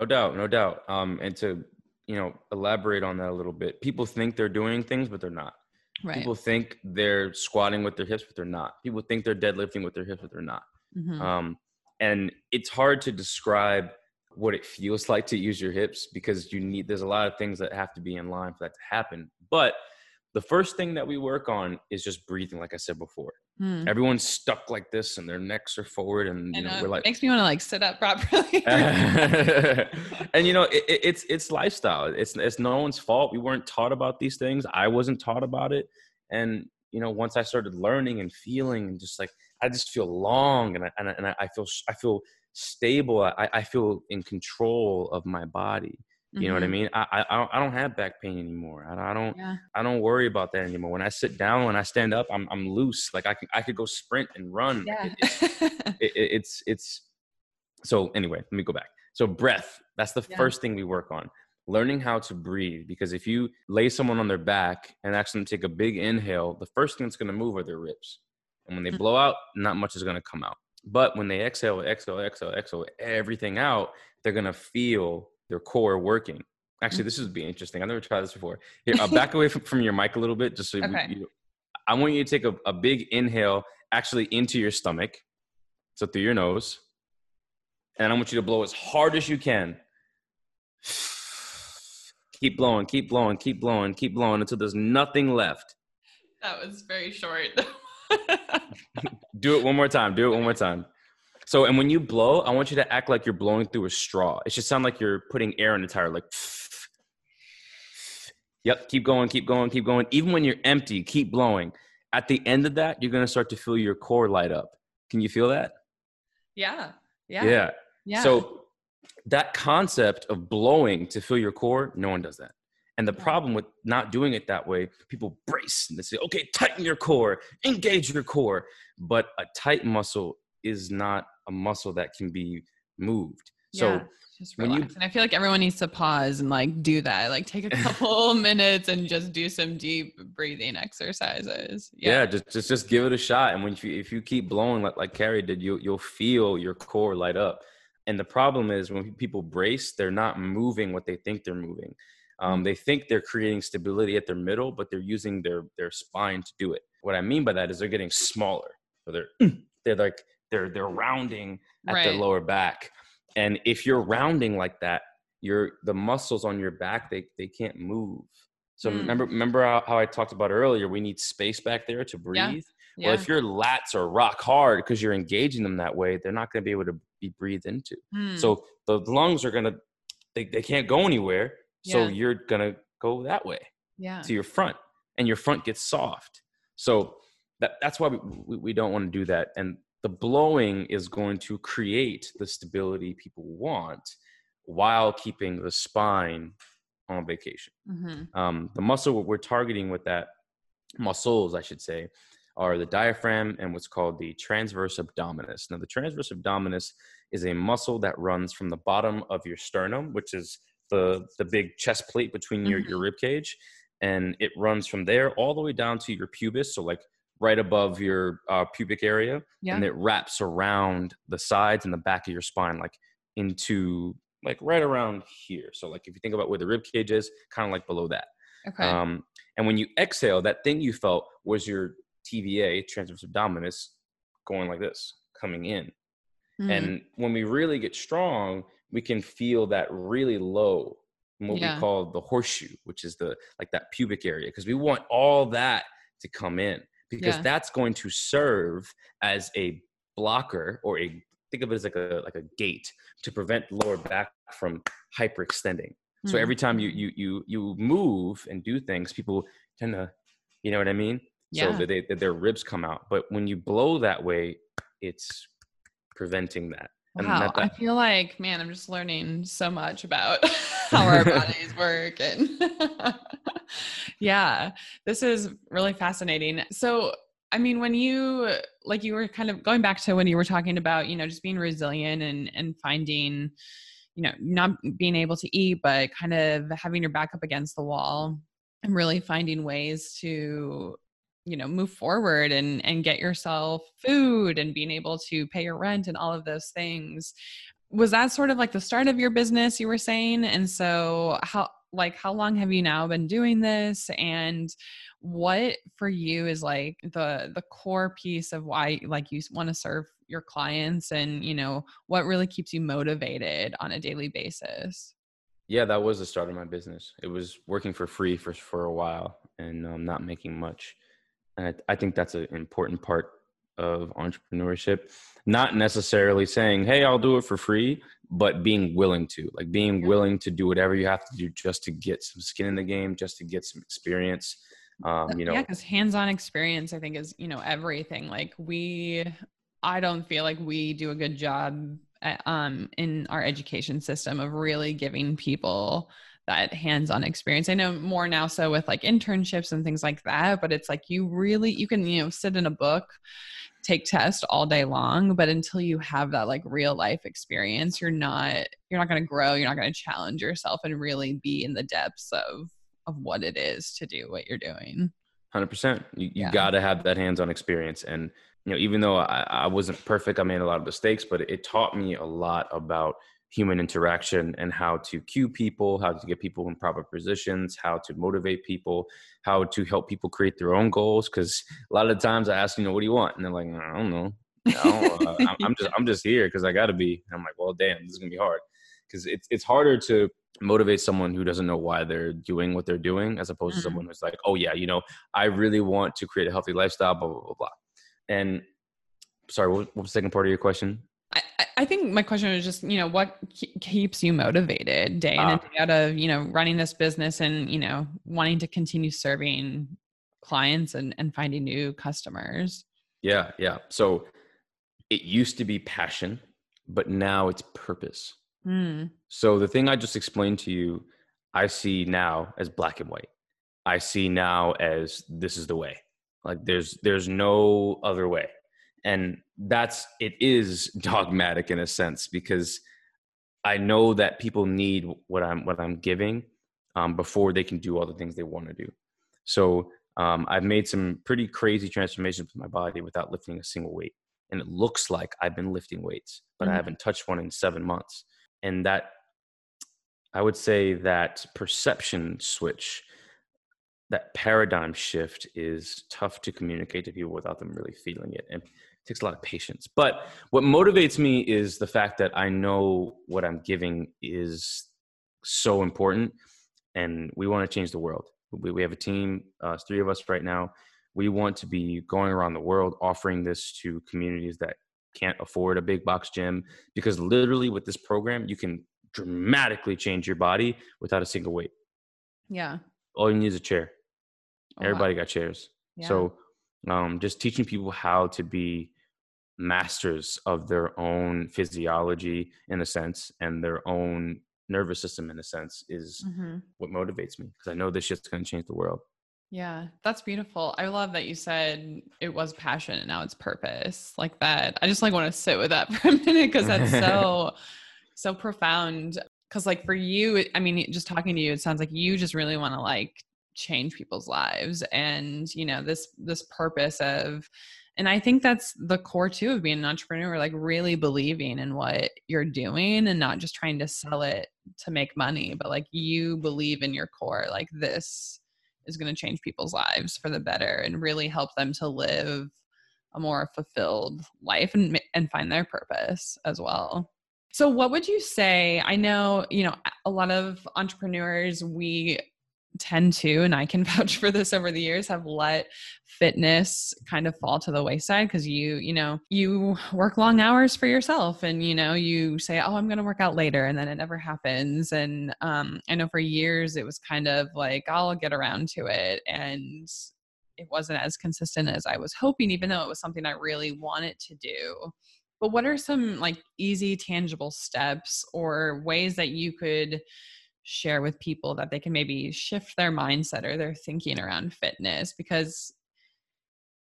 No doubt, no doubt. Um, and to you know elaborate on that a little bit, people think they're doing things, but they're not. Right People think they're squatting with their hips, but they're not. People think they're deadlifting with their hips, but they're not. Mhm. Um, and it's hard to describe what it feels like to use your hips because you need there's a lot of things that have to be in line for that to happen. But the first thing that we work on is just breathing, like I said before. Hmm. Everyone's stuck like this and their necks are forward, and you know, know, we're like, makes me want to like sit up properly and you know, it, it- it's it's lifestyle. It's it's no one's fault. We weren't taught about these things. I wasn't taught about it, and you know, once I started learning and feeling, and just like I just feel long, and I and I, and I feel I feel stable. I I feel in control of my body. You know what I Mhm. mean? I I I don't- I don't have back pain anymore. I, I don't yeah I don't worry about that anymore. When I sit down, when I stand up, I'm I'm loose. Like I can I could go sprint and run. yeah It- it's, it, it- it's it's so anyway let me go back so breath that's the Yeah. first thing we work on learning how to breathe because if you lay someone on their back and ask them to take a big inhale the first thing that's going to move are their ribs and when they Mhm. blow out not much is going to come out but when they exhale exhale exhale exhale everything out they're going to feel their core working actually mm. this would be interesting i've never tried this before here i'll uh, back away from, from your mic a little bit just so we- Okay. you, i want you to take a, a big inhale actually into your stomach so through your nose and I want you to blow as hard as you can. Keep blowing, keep blowing, keep blowing, keep blowing until there's nothing left. that was very short Do it one more time. Do it one more time. So, and when you blow, I want you to act like you're blowing through a straw. It should sound like you're putting air in the tire, like. Yep, keep going, keep going, keep going. Even when you're empty, keep blowing. At the end of that, you're gonna start to feel your core light up. Can you feel that? Yeah. Yeah. Yeah. Yeah. So that concept of blowing to fill your core, no one does that. And the problem with not doing it that way, people brace and they say, okay, tighten your core, engage your core. But a tight muscle is not a muscle that can be moved. So Yeah, just when you- and I feel like everyone needs to pause and like do that. Like take a couple minutes and just do some deep breathing exercises. yeah, just, just just give it a shot. And when you if you keep blowing like like Carrie did, you you'll feel your core light up. And the problem is when people brace, they're not moving what they think they're moving. Um, they think they're creating stability at their middle, but they're using their their spine to do it. What I mean by that is they're getting smaller. So they're they're like they're they're rounding at their Right. lower back. And if you're rounding like that, your the muscles on your back they they can't move. So Mm. remember remember how, how I talked about earlier? We need space back there to breathe. Yeah. Well, if your lats are rock hard because you're engaging them that way, they're not going to be able to be breathed into. Hmm. So the lungs are going to they, they can't go anywhere. So Yeah. you're going to go that way yeah. to your front and your front gets soft. So that, that's why we, we, we don't want to do that. And the blowing is going to create the stability people want while keeping the spine on vacation. hmm Um, the muscle we're targeting with that muscles, I should say, are the diaphragm and what's called the transverse abdominis. Now, the transverse abdominis is a muscle that runs from the bottom of your sternum, which is the the big chest plate between your, your rib cage, and it runs from there all the way down to your pubis, so like right above your uh, pubic area, Yeah. and it wraps around the sides and the back of your spine, like into like right around here. So like if you think about where the rib cage is, kind of like below that. okay. Um, and when you exhale, that thing you felt was your TVA, transverse abdominis, going like this, coming in. Mhm. And when we really get strong, we can feel that really low, what Yeah. we call the horseshoe, which is the like that pubic area, because we want all that to come in because Yeah. that's going to serve as a blocker or a think of it as like a like a gate to prevent lower back from hyperextending. So Mm. every time you you you you move and do things, people tend to, you know what I mean? Yeah. So that, they, that their ribs come out. But when you blow that way, it's preventing that. Wow, I feel like, man, I'm just learning so much about how our bodies work. And yeah, this is really fascinating. So, I mean, when you, like, you were kind of going back to when you were talking about, you know, just being resilient and, and finding, you know, not being able to eat, but kind of having your back up against the wall and really finding ways to you know move forward and and get yourself food and being able to pay your rent and all of those things was that sort of like the start of your business you were saying and so how like how long have you now been doing this and what for you is like the the core piece of why like you want to serve your clients and you know what really keeps you motivated on a daily basis yeah, that was the start of my business. It was working for free for for a while and um, not making much. And I, I think that's an important part of entrepreneurship. Not necessarily saying, "Hey, I'll do it for free," but being willing to, like being Yeah. willing to do whatever you have to do just to get some skin in the game, just to get some experience. Um, you know, yeah because hands-on experience i think is you know everything like we i don't feel like we do a good job at, um in our education system of really giving people that hands-on experience i know more now so with like internships and things like that but it's like you really you can you know sit in a book take tests all day long but until you have that like real life experience you're not you're not going to grow you're not going to challenge yourself and really be in the depths of of what it is to do what you're doing Hundred percent. You you Yeah. got to have that hands-on experience, and you know, even though I, I wasn't perfect, I made a lot of mistakes, but it taught me a lot about human interaction and how to cue people, how to get people in proper positions, how to motivate people, how to help people create their own goals. Because a lot of the times I ask, you know, what do you want, and they're like, I don't know. I don't, uh, I'm, I'm just I'm just here because I got to be. And I'm like, well, damn, this is gonna be hard because it's it's harder to motivate someone who doesn't know why they're doing what they're doing as opposed Mhm. to someone who's like oh yeah you know i really want to create a healthy lifestyle blah blah blah blah and sorry what, what was the second part of your question I, I- think my question was just, you know, what ke- keeps you motivated day in and Ah. day out of, you know, running this business and, you know, wanting to continue serving clients and, and finding new customers. yeah yeah so it used to be passion, but now it's purpose. Mm. So the thing I just explained to you, I see now as black and white. I see now as this is the way. Like there's there's no other way. And that's it is dogmatic in a sense because I know that people need what I'm what I'm giving um, before they can do all the things they want to do. So um, I've made some pretty crazy transformations with my body without lifting a single weight, and it looks like I've been lifting weights, but mm-hmm. I haven't touched one in seven months. And that I would say that perception switch, that paradigm shift, is tough to communicate to people without them really feeling it. And takes a lot of patience. But what motivates me is the fact that I know what I'm giving is so important, and we want to change the world. We, we have a team, uh, three of us right now. We want to be going around the world offering this to communities that can't afford a big box gym because literally with this program you can dramatically change your body without a single weight. Yeah. All you need is a chair. Oh, Everybody wow. got chairs. Yeah. So um, just teaching people how to be masters of their own physiology in a sense and their own nervous system in a sense is mm-hmm. what motivates me because I know this shit's going to change the world. Yeah, that's beautiful. I love that you said it was passion and now it's purpose. Like that. I just like want to sit with that for a minute because that's so so profound. Cause like for you, I mean, just talking to you, it sounds like you just really want to like change people's lives and you know this this purpose of and i think that's the core too of being an entrepreneur like really believing in what you're doing and not just trying to sell mm-hmm. it to make money but like you believe in your core like this is going to change people's lives for the better and really help them to live a more fulfilled life and and find their purpose as well. So what would you say i know you know a lot of entrepreneurs we tend to, and I can vouch for this over the years, have let fitness kind of fall to the wayside because you, you know, you work long hours for yourself and, you know, you say, oh, I'm going to work out later. And then it never happens. And um, I know for years it was kind of like, I'll get around to it. And it wasn't as consistent as I was hoping, even though it was something I really wanted to do. But what are some like easy, tangible steps or ways that you could? Share with people that they can maybe shift their mindset or their thinking around fitness because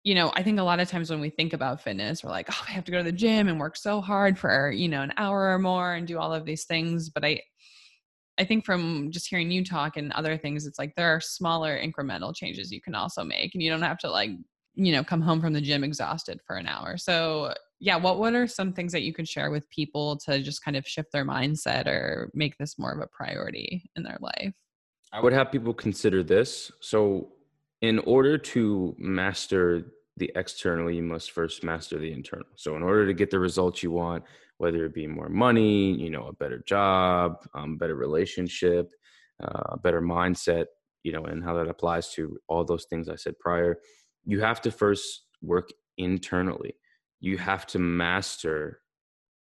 you know i think a lot of times when we think about fitness we're like oh i have to go to the gym and work so hard for you know an hour or more and do all of these things. But i i think from just hearing you talk and other things it's like there are smaller incremental changes you can also make and you don't have to like you know come home from the gym exhausted for an hour. So yeah what what are some things that you could share with people to just kind of shift their mindset or make this more of a priority in their life? I would have people consider this. So in order to master the external you must first master the internal. So in order to get the results you want whether it be more money you know a better job um, better relationship uh, better mindset you know and how that applies to all those things i said prior you have to first work internally you have to master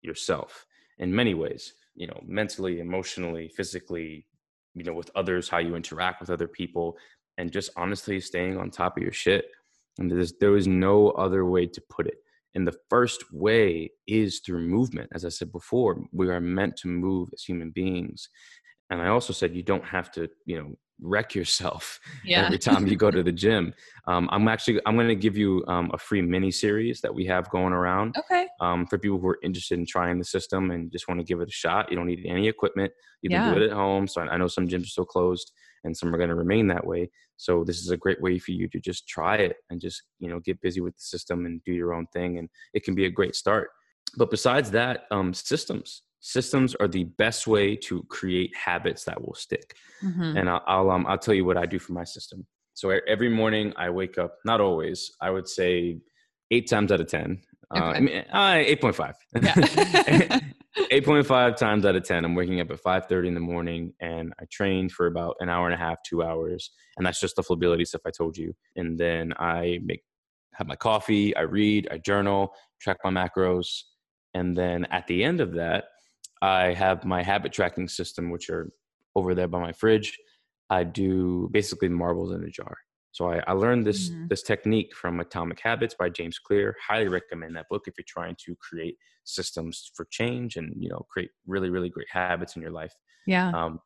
yourself in many ways you know mentally emotionally physically you know with others how you interact with other people and just honestly staying on top of your shit. And there's, there is no other way to put it. And the first way is through movement. As i said before we are meant to move as human beings. And i also said you don't have to you know wreck yourself yeah. every time you go to the gym. Um, I'm actually I'm going to give you um, a free mini series that we have going around. Okay. Um, for people who are interested in trying the system and just want to give it a shot, you don't need any equipment. You can yeah. do it at home. So I know some gyms are still closed, and some are going to remain that way. So this is a great way for you to just try it and just you know get busy with the system and do your own thing, and it can be a great start. But besides that, um, systems systems are the best way to create habits that will stick. Mm-hmm. And I'll I'll, um, I'll tell you what I do for my system. So every morning I wake up. Not always. I would say eight times out of ten. Okay. Uh, I mean, uh, eight point five. Yeah. 8.5 times out of 10 i'm waking up at 5.30 in the morning and i train for about an hour and a half two hours and that's just the flowbility stuff i told you and then i make have my coffee i read i journal track my macros and then at the end of that I have my habit tracking system, which are over there by my fridge. I do basically marbles in a jar. So I, I learned this mm-hmm. this technique from Atomic Habits by James Clear. Highly recommend that book if you're trying to create systems for change and you know create really really great habits in your life. Yeah. Um,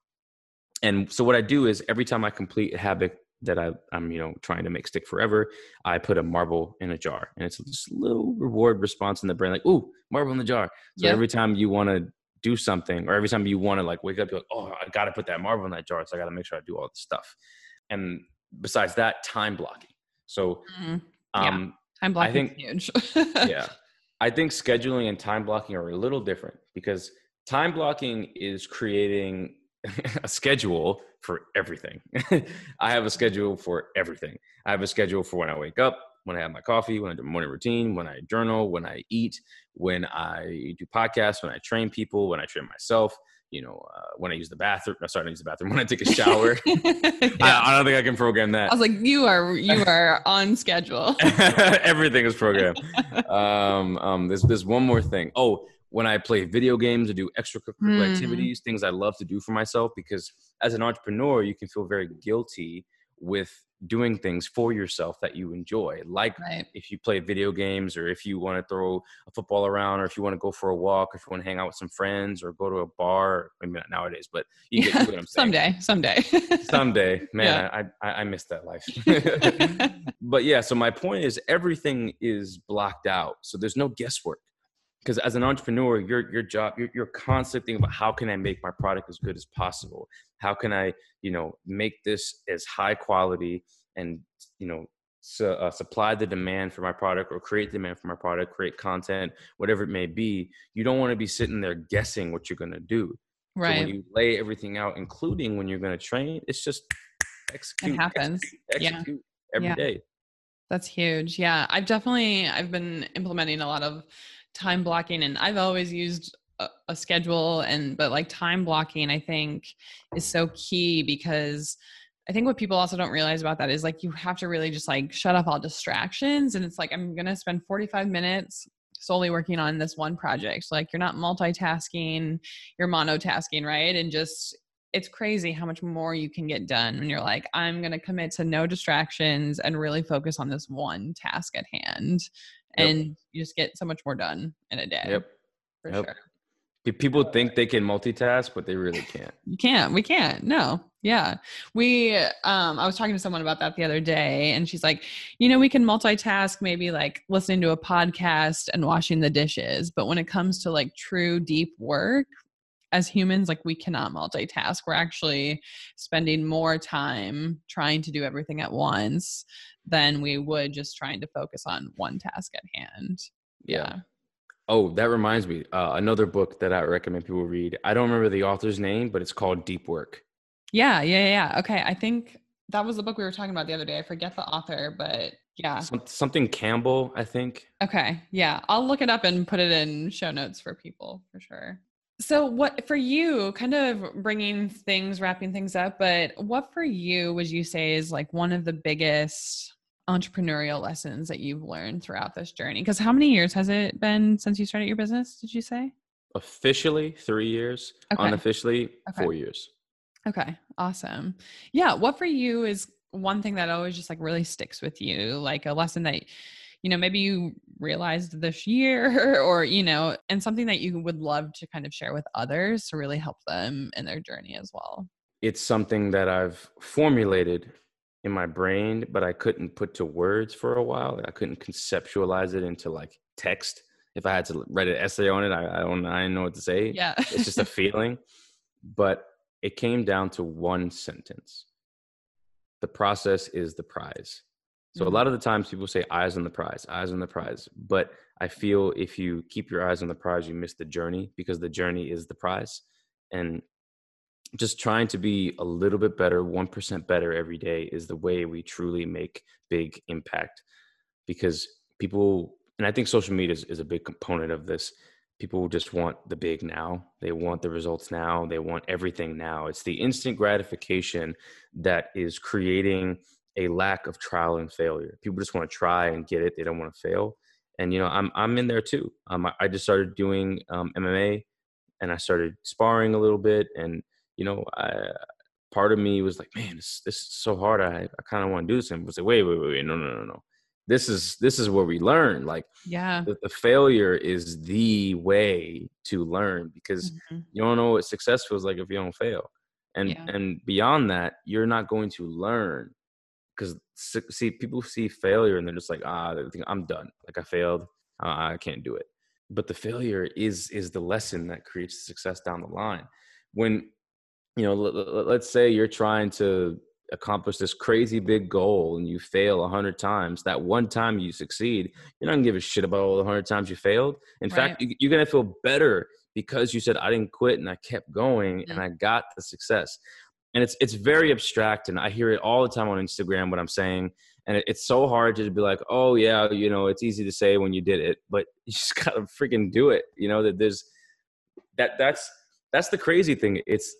and so what I do is every time I complete a habit that I, am you know trying to make stick forever, I put a marble in a jar, and it's this little reward response in the brain, like ooh, marble in the jar. So every time you want to do something, or every time you want to like wake up, you're like, oh, I got to put that marble in that jar, so I got to make sure I do all this stuff. And besides that, time blocking. So, mm-hmm. yeah. um, time blocking I think, huge. yeah, I think scheduling and time blocking are a little different because time blocking is creating a schedule for everything. I have a schedule for everything. I have a schedule for when I wake up, when I have my coffee, when I do morning routine, when I journal, when I eat, when I do podcasts, when I train people, when I train myself you know, uh, when I use the bathroom, no, sorry, not use the bathroom, when I take a shower. yeah. I, I, don't think I can program that. I was like, you are, you are on schedule. Everything is programmed. um, um, there's, there's one more thing. Oh, when I play video games or do extracurricular mm. activities, things I love to do for myself, because as an entrepreneur, you can feel very guilty with doing things for yourself that you enjoy like right. if you play video games or if you want to throw a football around or if you want to go for a walk or if you want to hang out with some friends or go to a bar maybe not nowadays but you get, yeah, what i'm saying someday someday someday man yeah. I, I i miss that life but yeah so my point is everything is blocked out so there's no guesswork because as an entrepreneur your your job you're, you're constantly thinking about how can i make my product as good as possible how can i you know make this as high quality and you know su- uh, supply the demand for my product or create demand for my product create content whatever it may be you don't want to be sitting there guessing what you're going to do right so when you lay everything out including when you're going to train it's just execute it happens execute, execute yeah. every yeah. day. that's huge yeah i've definitely i've been implementing a lot of time blocking and i've always used a, a schedule and but like time blocking i think is so key because I think what people also don't realize about that is like you have to really just like shut off all distractions. And it's like, I'm going to spend 45 minutes solely working on this one project. Like you're not multitasking, you're monotasking, right? And just, it's crazy how much more you can get done when you're like, I'm going to commit to no distractions and really focus on this one task at hand and yep. you just get so much more done in a day. Yep. For yep. sure. People think they can multitask, but they really can't. You can't. We can't. No. Yeah. We um I was talking to someone about that the other day and she's like, "You know, we can multitask maybe like listening to a podcast and washing the dishes, but when it comes to like true deep work, as humans like we cannot multitask. We're actually spending more time trying to do everything at once than we would just trying to focus on one task at hand. Yeah. Oh, that reminds me. Uh, another book that I recommend people read. I don't remember the author's name, but it's called Deep Work. Yeah, yeah, yeah. Okay, I think that was the book we were talking about the other day. I forget the author, but yeah, Some, something Campbell, I think. Okay, yeah, I'll look it up and put it in show notes for people for sure. So, what for you, kind of bringing things, wrapping things up, but what for you would you say is like one of the biggest entrepreneurial lessons that you've learned throughout this journey? Because how many years has it been since you started your business? Did you say? Officially, three years. Okay. Unofficially, okay. four years. Okay, awesome. Yeah, what for you is one thing that always just like really sticks with you, like a lesson that you know maybe you realized this year or you know and something that you would love to kind of share with others to really help them in their journey as well it's something that i've formulated in my brain, but I couldn't put to words for a while. I couldn't conceptualize it into like text. If I had to write an essay on it, I, I don't I didn't know what to say. Yeah. it's just a feeling. But it came down to one sentence. The process is the prize. So mm-hmm. a lot of the times people say eyes on the prize, eyes on the prize. But I feel if you keep your eyes on the prize, you miss the journey because the journey is the prize. And just trying to be a little bit better, 1% better every day is the way we truly make big impact because people, and I think social media is, is, a big component of this. People just want the big now. They want the results now. They want everything now. It's the instant gratification that is creating a lack of trial and failure. People just want to try and get it. They don't want to fail. And, you know, I'm, I'm in there too. Um, I, I just started doing um, MMA and I started sparring a little bit and, you know, I, part of me was like, man, this, this is so hard. I, I kind of want to do this. And was like, wait, wait, wait, wait, no, no, no, no. This is this is where we learn. Like, yeah, the, the failure is the way to learn because mm-hmm. you don't know what success feels like if you don't fail. And yeah. and beyond that, you're not going to learn because see people see failure and they're just like ah i'm done like i failed i can't do it but the failure is is the lesson that creates success down the line when you know let's say you're trying to accomplish this crazy big goal and you fail a hundred times that one time you succeed you're not gonna give a shit about all the hundred times you failed in right. fact you're gonna feel better because you said i didn't quit and i kept going mm-hmm. and i got the success and it's it's very abstract and i hear it all the time on instagram what i'm saying and it, it's so hard to be like oh yeah you know it's easy to say when you did it but you just gotta freaking do it you know that there's that that's that's the crazy thing it's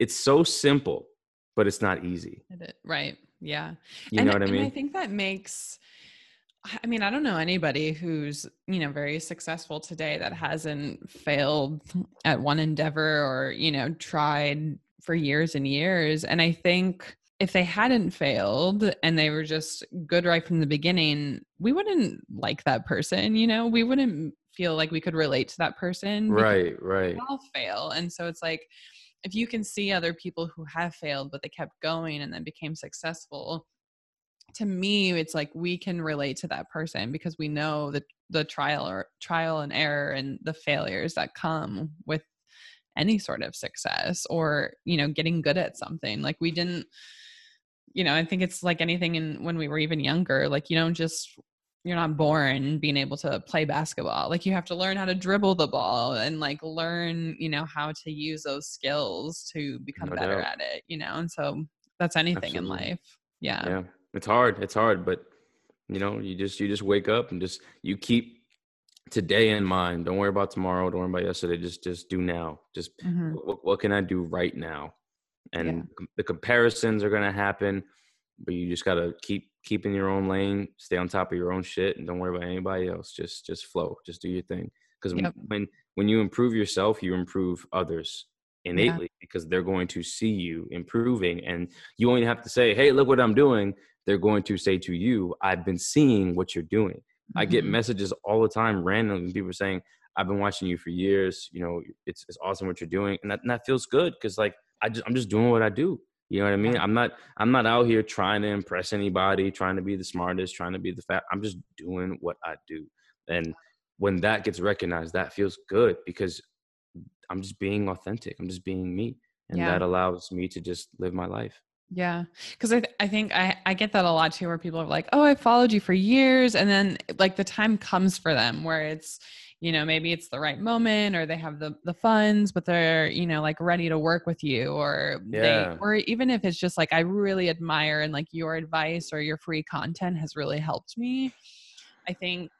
it's so simple but it's not easy right yeah you and, know what i mean i think that makes I mean, I don't know anybody who's, you know, very successful today that hasn't failed at one endeavor or, you know, tried for years and years. And I think if they hadn't failed and they were just good right from the beginning, we wouldn't like that person, you know, we wouldn't feel like we could relate to that person. Right, right. We all fail. And so it's like, if you can see other people who have failed, but they kept going and then became successful, to me, it's like we can relate to that person because we know the the trial or trial and error and the failures that come with any sort of success or you know getting good at something. Like we didn't you know i think it's like anything in when we were even younger like you don't just you're not born being able to play basketball like you have to learn how to dribble the ball and like learn you know how to use those skills to become no better doubt. at it you know and so that's anything Absolutely. in life yeah yeah it's hard it's hard but you know you just you just wake up and just you keep today in mind. Don't worry about tomorrow. Don't worry about yesterday. Just just do now. Just mm-hmm. what, what, can I do right now? And yeah. the comparisons are gonna happen, but you just gotta keep keep in your own lane, stay on top of your own shit, and don't worry about anybody else. Just just flow. Just do your thing. Because yep. when when you improve yourself, you improve others innately yeah. because they're going to see you improving, and you only have to say, "Hey, look what I'm doing." They're going to say to you, "I've been seeing what you're doing." I get mm-hmm. messages all the time, randomly, people saying, "I've been watching you for years. You know, it's it's awesome what you're doing," and that and that feels good because like I just I'm just doing what I do. You know what I mean? I'm not I'm not out here trying to impress anybody, trying to be the smartest, trying to be the fat. I'm just doing what I do, and when that gets recognized, that feels good because I'm just being authentic. I'm just being me, and yeah. that allows me to just live my life. Yeah. Cause I, th- I think I, I get that a lot too, where people are like, oh, I followed you for years. And then like the time comes for them where it's, you know, maybe it's the right moment or they have the, the funds, but they're, you know, like ready to work with you or yeah. they, or even if it's just like, I really admire and like your advice or your free content has really helped me. I think,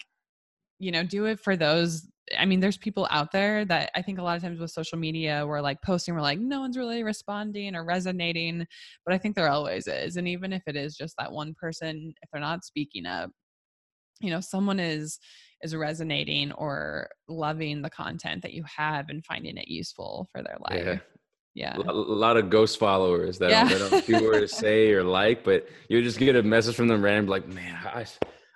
you know, do it for those I mean, there's people out there that I think a lot of times with social media, we're like posting, we're like, no one's really responding or resonating, but I think there always is. And even if it is just that one person, if they're not speaking up, you know, someone is is resonating or loving the content that you have and finding it useful for their life. Yeah. yeah. A lot of ghost followers that yeah. don't, don't do to say or like, but you just get a message from them random, like, man, I,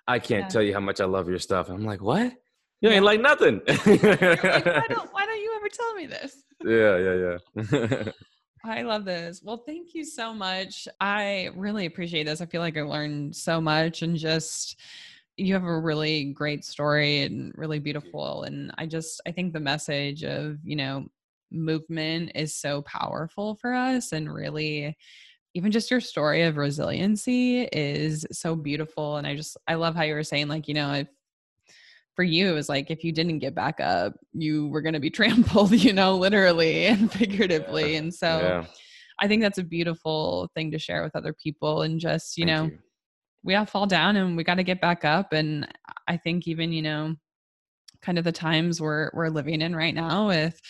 I can't yeah. tell you how much I love your stuff. I'm like, what? You ain't like nothing. like, why, don't, why don't you ever tell me this? Yeah, yeah, yeah. I love this. Well, thank you so much. I really appreciate this. I feel like I learned so much and just you have a really great story and really beautiful and I just I think the message of, you know, movement is so powerful for us and really even just your story of resiliency is so beautiful and I just I love how you were saying like, you know, if for you it was like if you didn't get back up you were going to be trampled you know literally and figuratively yeah. and so yeah. i think that's a beautiful thing to share with other people and just you Thank know you. We all fall down and we got to get back up and i think even you know kind of the times we're we're living in right now with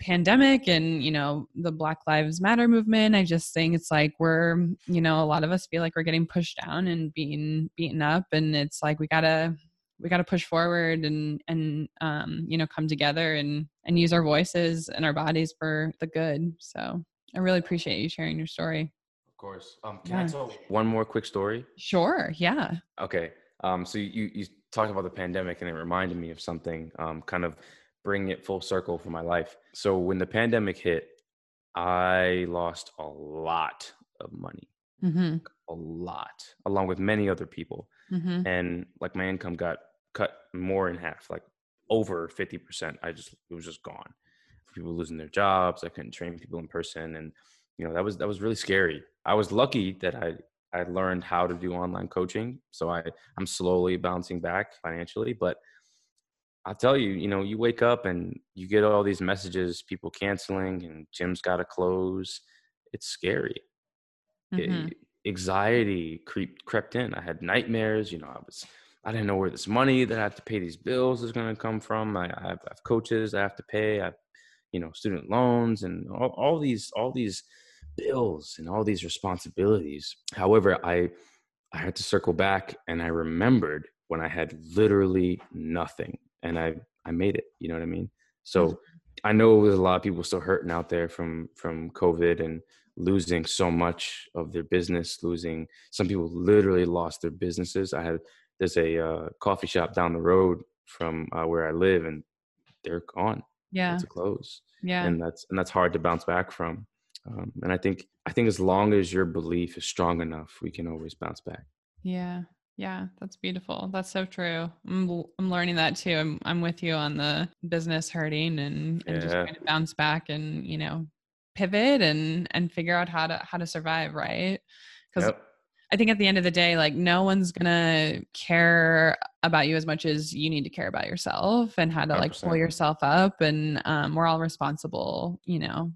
pandemic and you know the black lives matter movement i just think it's like we're you know a lot of us feel like we're getting pushed down and being beaten up and it's like we gotta we got to push forward and and um, you know come together and and use our voices and our bodies for the good so I really appreciate you sharing your story. Of course. Um, can yeah. I tell one more quick story? Sure. Yeah. Okay. Um, so you you talked about the pandemic, and it reminded me of something. Um, kind of bringing it full circle for my life. So when the pandemic hit, I lost a lot of money, mm-hmm. a lot, along with many other people, mm-hmm. and like my income got cut more in half, like over fifty percent. I just it was just gone. People losing their jobs. I couldn't train people in person, and you know that was that was really scary. I was lucky that I I learned how to do online coaching, so I I'm slowly bouncing back financially. But I'll tell you, you know, you wake up and you get all these messages, people canceling, and gyms got to close. It's scary. Mm-hmm. It, anxiety creep crept in. I had nightmares. You know, I was I didn't know where this money that I have to pay these bills is going to come from. I, I, have, I, have, coaches I have to pay. I have, you know, student loans and all, all these all these bills and all these responsibilities. However, I I had to circle back and I remembered when I had literally nothing and I I made it. You know what I mean? So mm-hmm. I know there's a lot of people still hurting out there from from COVID and losing so much of their business, losing some people literally lost their businesses. I had there's a uh, coffee shop down the road from uh, where I live and they're gone. Yeah. To close. Yeah. And that's and that's hard to bounce back from. Um, and I think I think as long as your belief is strong enough, we can always bounce back. Yeah, yeah, that's beautiful. That's so true. I'm I'm learning that too. I'm I'm with you on the business hurting and, and yeah. just trying to bounce back and you know pivot and and figure out how to how to survive, right? Because yep. I think at the end of the day, like no one's gonna care about you as much as you need to care about yourself and how to 100%. like pull yourself up. And um, we're all responsible, you know,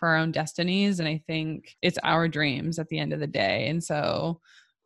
for our own destinies. And I think it's our dreams at the end of the day. And so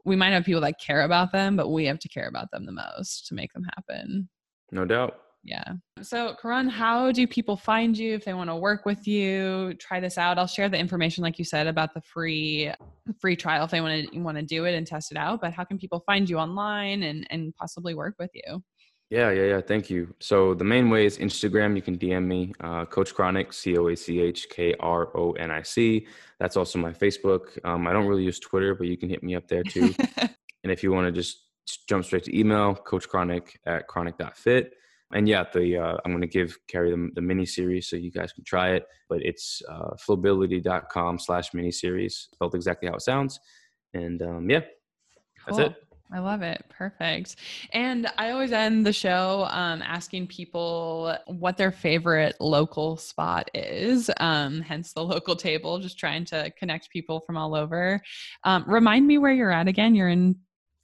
we might have people that care about them, but we have to care about them the most to make them happen. No doubt. Yeah. So, Karon, how do people find you if they want to work with you? Try this out. I'll share the information, like you said, about the free free trial if they want to want to do it and test it out. But how can people find you online and and possibly work with you? Yeah, yeah, yeah. Thank you. So the main way is Instagram. You can DM me, uh, Coach Kronic, C O A C H K R O N I C. That's also my Facebook. Um, I don't really use Twitter, but you can hit me up there too. and if you want to just jump straight to email, Coach Kronic at kronic.fit. And yeah, the uh, I'm going to give Carrie the, the mini series so you guys can try it. But it's uh, flowbility.com slash mini series, spelled exactly how it sounds. And um, yeah, cool. that's it. I love it. Perfect. And I always end the show um, asking people what their favorite local spot is, um, hence the local table, just trying to connect people from all over. Um, remind me where you're at again. You're in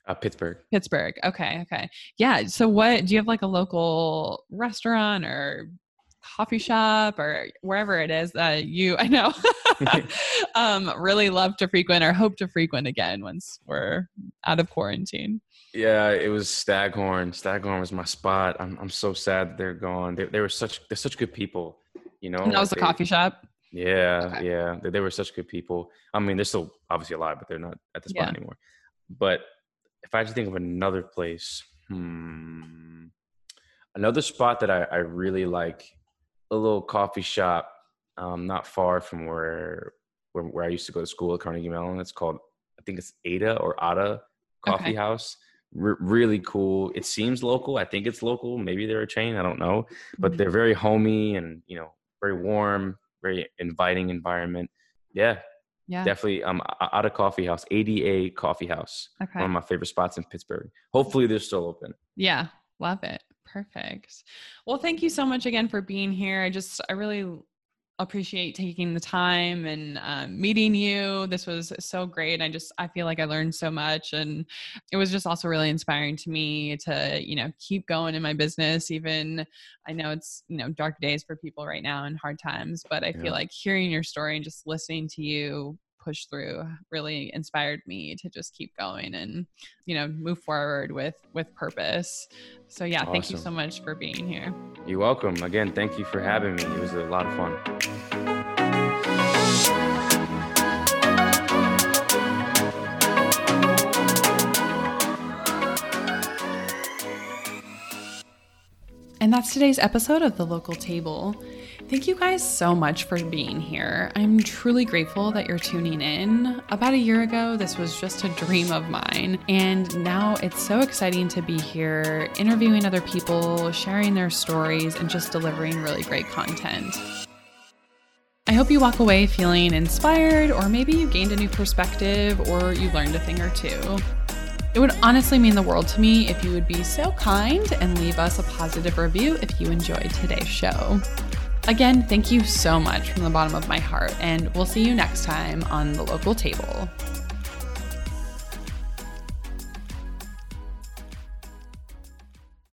uh, Pittsburgh. Pittsburgh. Okay. Okay. Yeah. So, what do you have like a local restaurant or coffee shop or wherever it is that you I know um, really love to frequent or hope to frequent again once we're out of quarantine. Yeah, it was Staghorn. Staghorn was my spot. I'm I'm so sad they're gone. They, they were such they're such good people, you know. And that was the coffee shop. Yeah, okay. yeah. They, they, were such good people. I mean, they're still obviously alive, but they're not at the spot yeah. anymore. But if I had to think of another place, hmm, another spot that I, I really like a little coffee shop um, not far from where, where, where I used to go to school at Carnegie Mellon. It's called I think it's Ada or Ada Coffee okay. House. R- really cool. It seems local. I think it's local. Maybe they're a chain. I don't know, but mm-hmm. they're very homey and you know very warm, very inviting environment. Yeah, yeah. Definitely um Ada Coffee House, ADA Coffee House. Okay. One of my favorite spots in Pittsburgh. Hopefully they're still open. Yeah. Love it. Perfect. Well, thank you so much again for being here. I just, I really appreciate taking the time and um, meeting you. This was so great. I just, I feel like I learned so much. And it was just also really inspiring to me to, you know, keep going in my business. Even I know it's, you know, dark days for people right now and hard times, but I yeah. feel like hearing your story and just listening to you push through really inspired me to just keep going and you know move forward with with purpose. So yeah awesome. thank you so much for being here. You're welcome. Again thank you for having me. It was a lot of fun. And that's today's episode of the local table Thank you guys so much for being here. I'm truly grateful that you're tuning in. About a year ago, this was just a dream of mine, and now it's so exciting to be here interviewing other people, sharing their stories, and just delivering really great content. I hope you walk away feeling inspired, or maybe you gained a new perspective, or you learned a thing or two. It would honestly mean the world to me if you would be so kind and leave us a positive review if you enjoyed today's show. Again, thank you so much from the bottom of my heart, and we'll see you next time on the local table.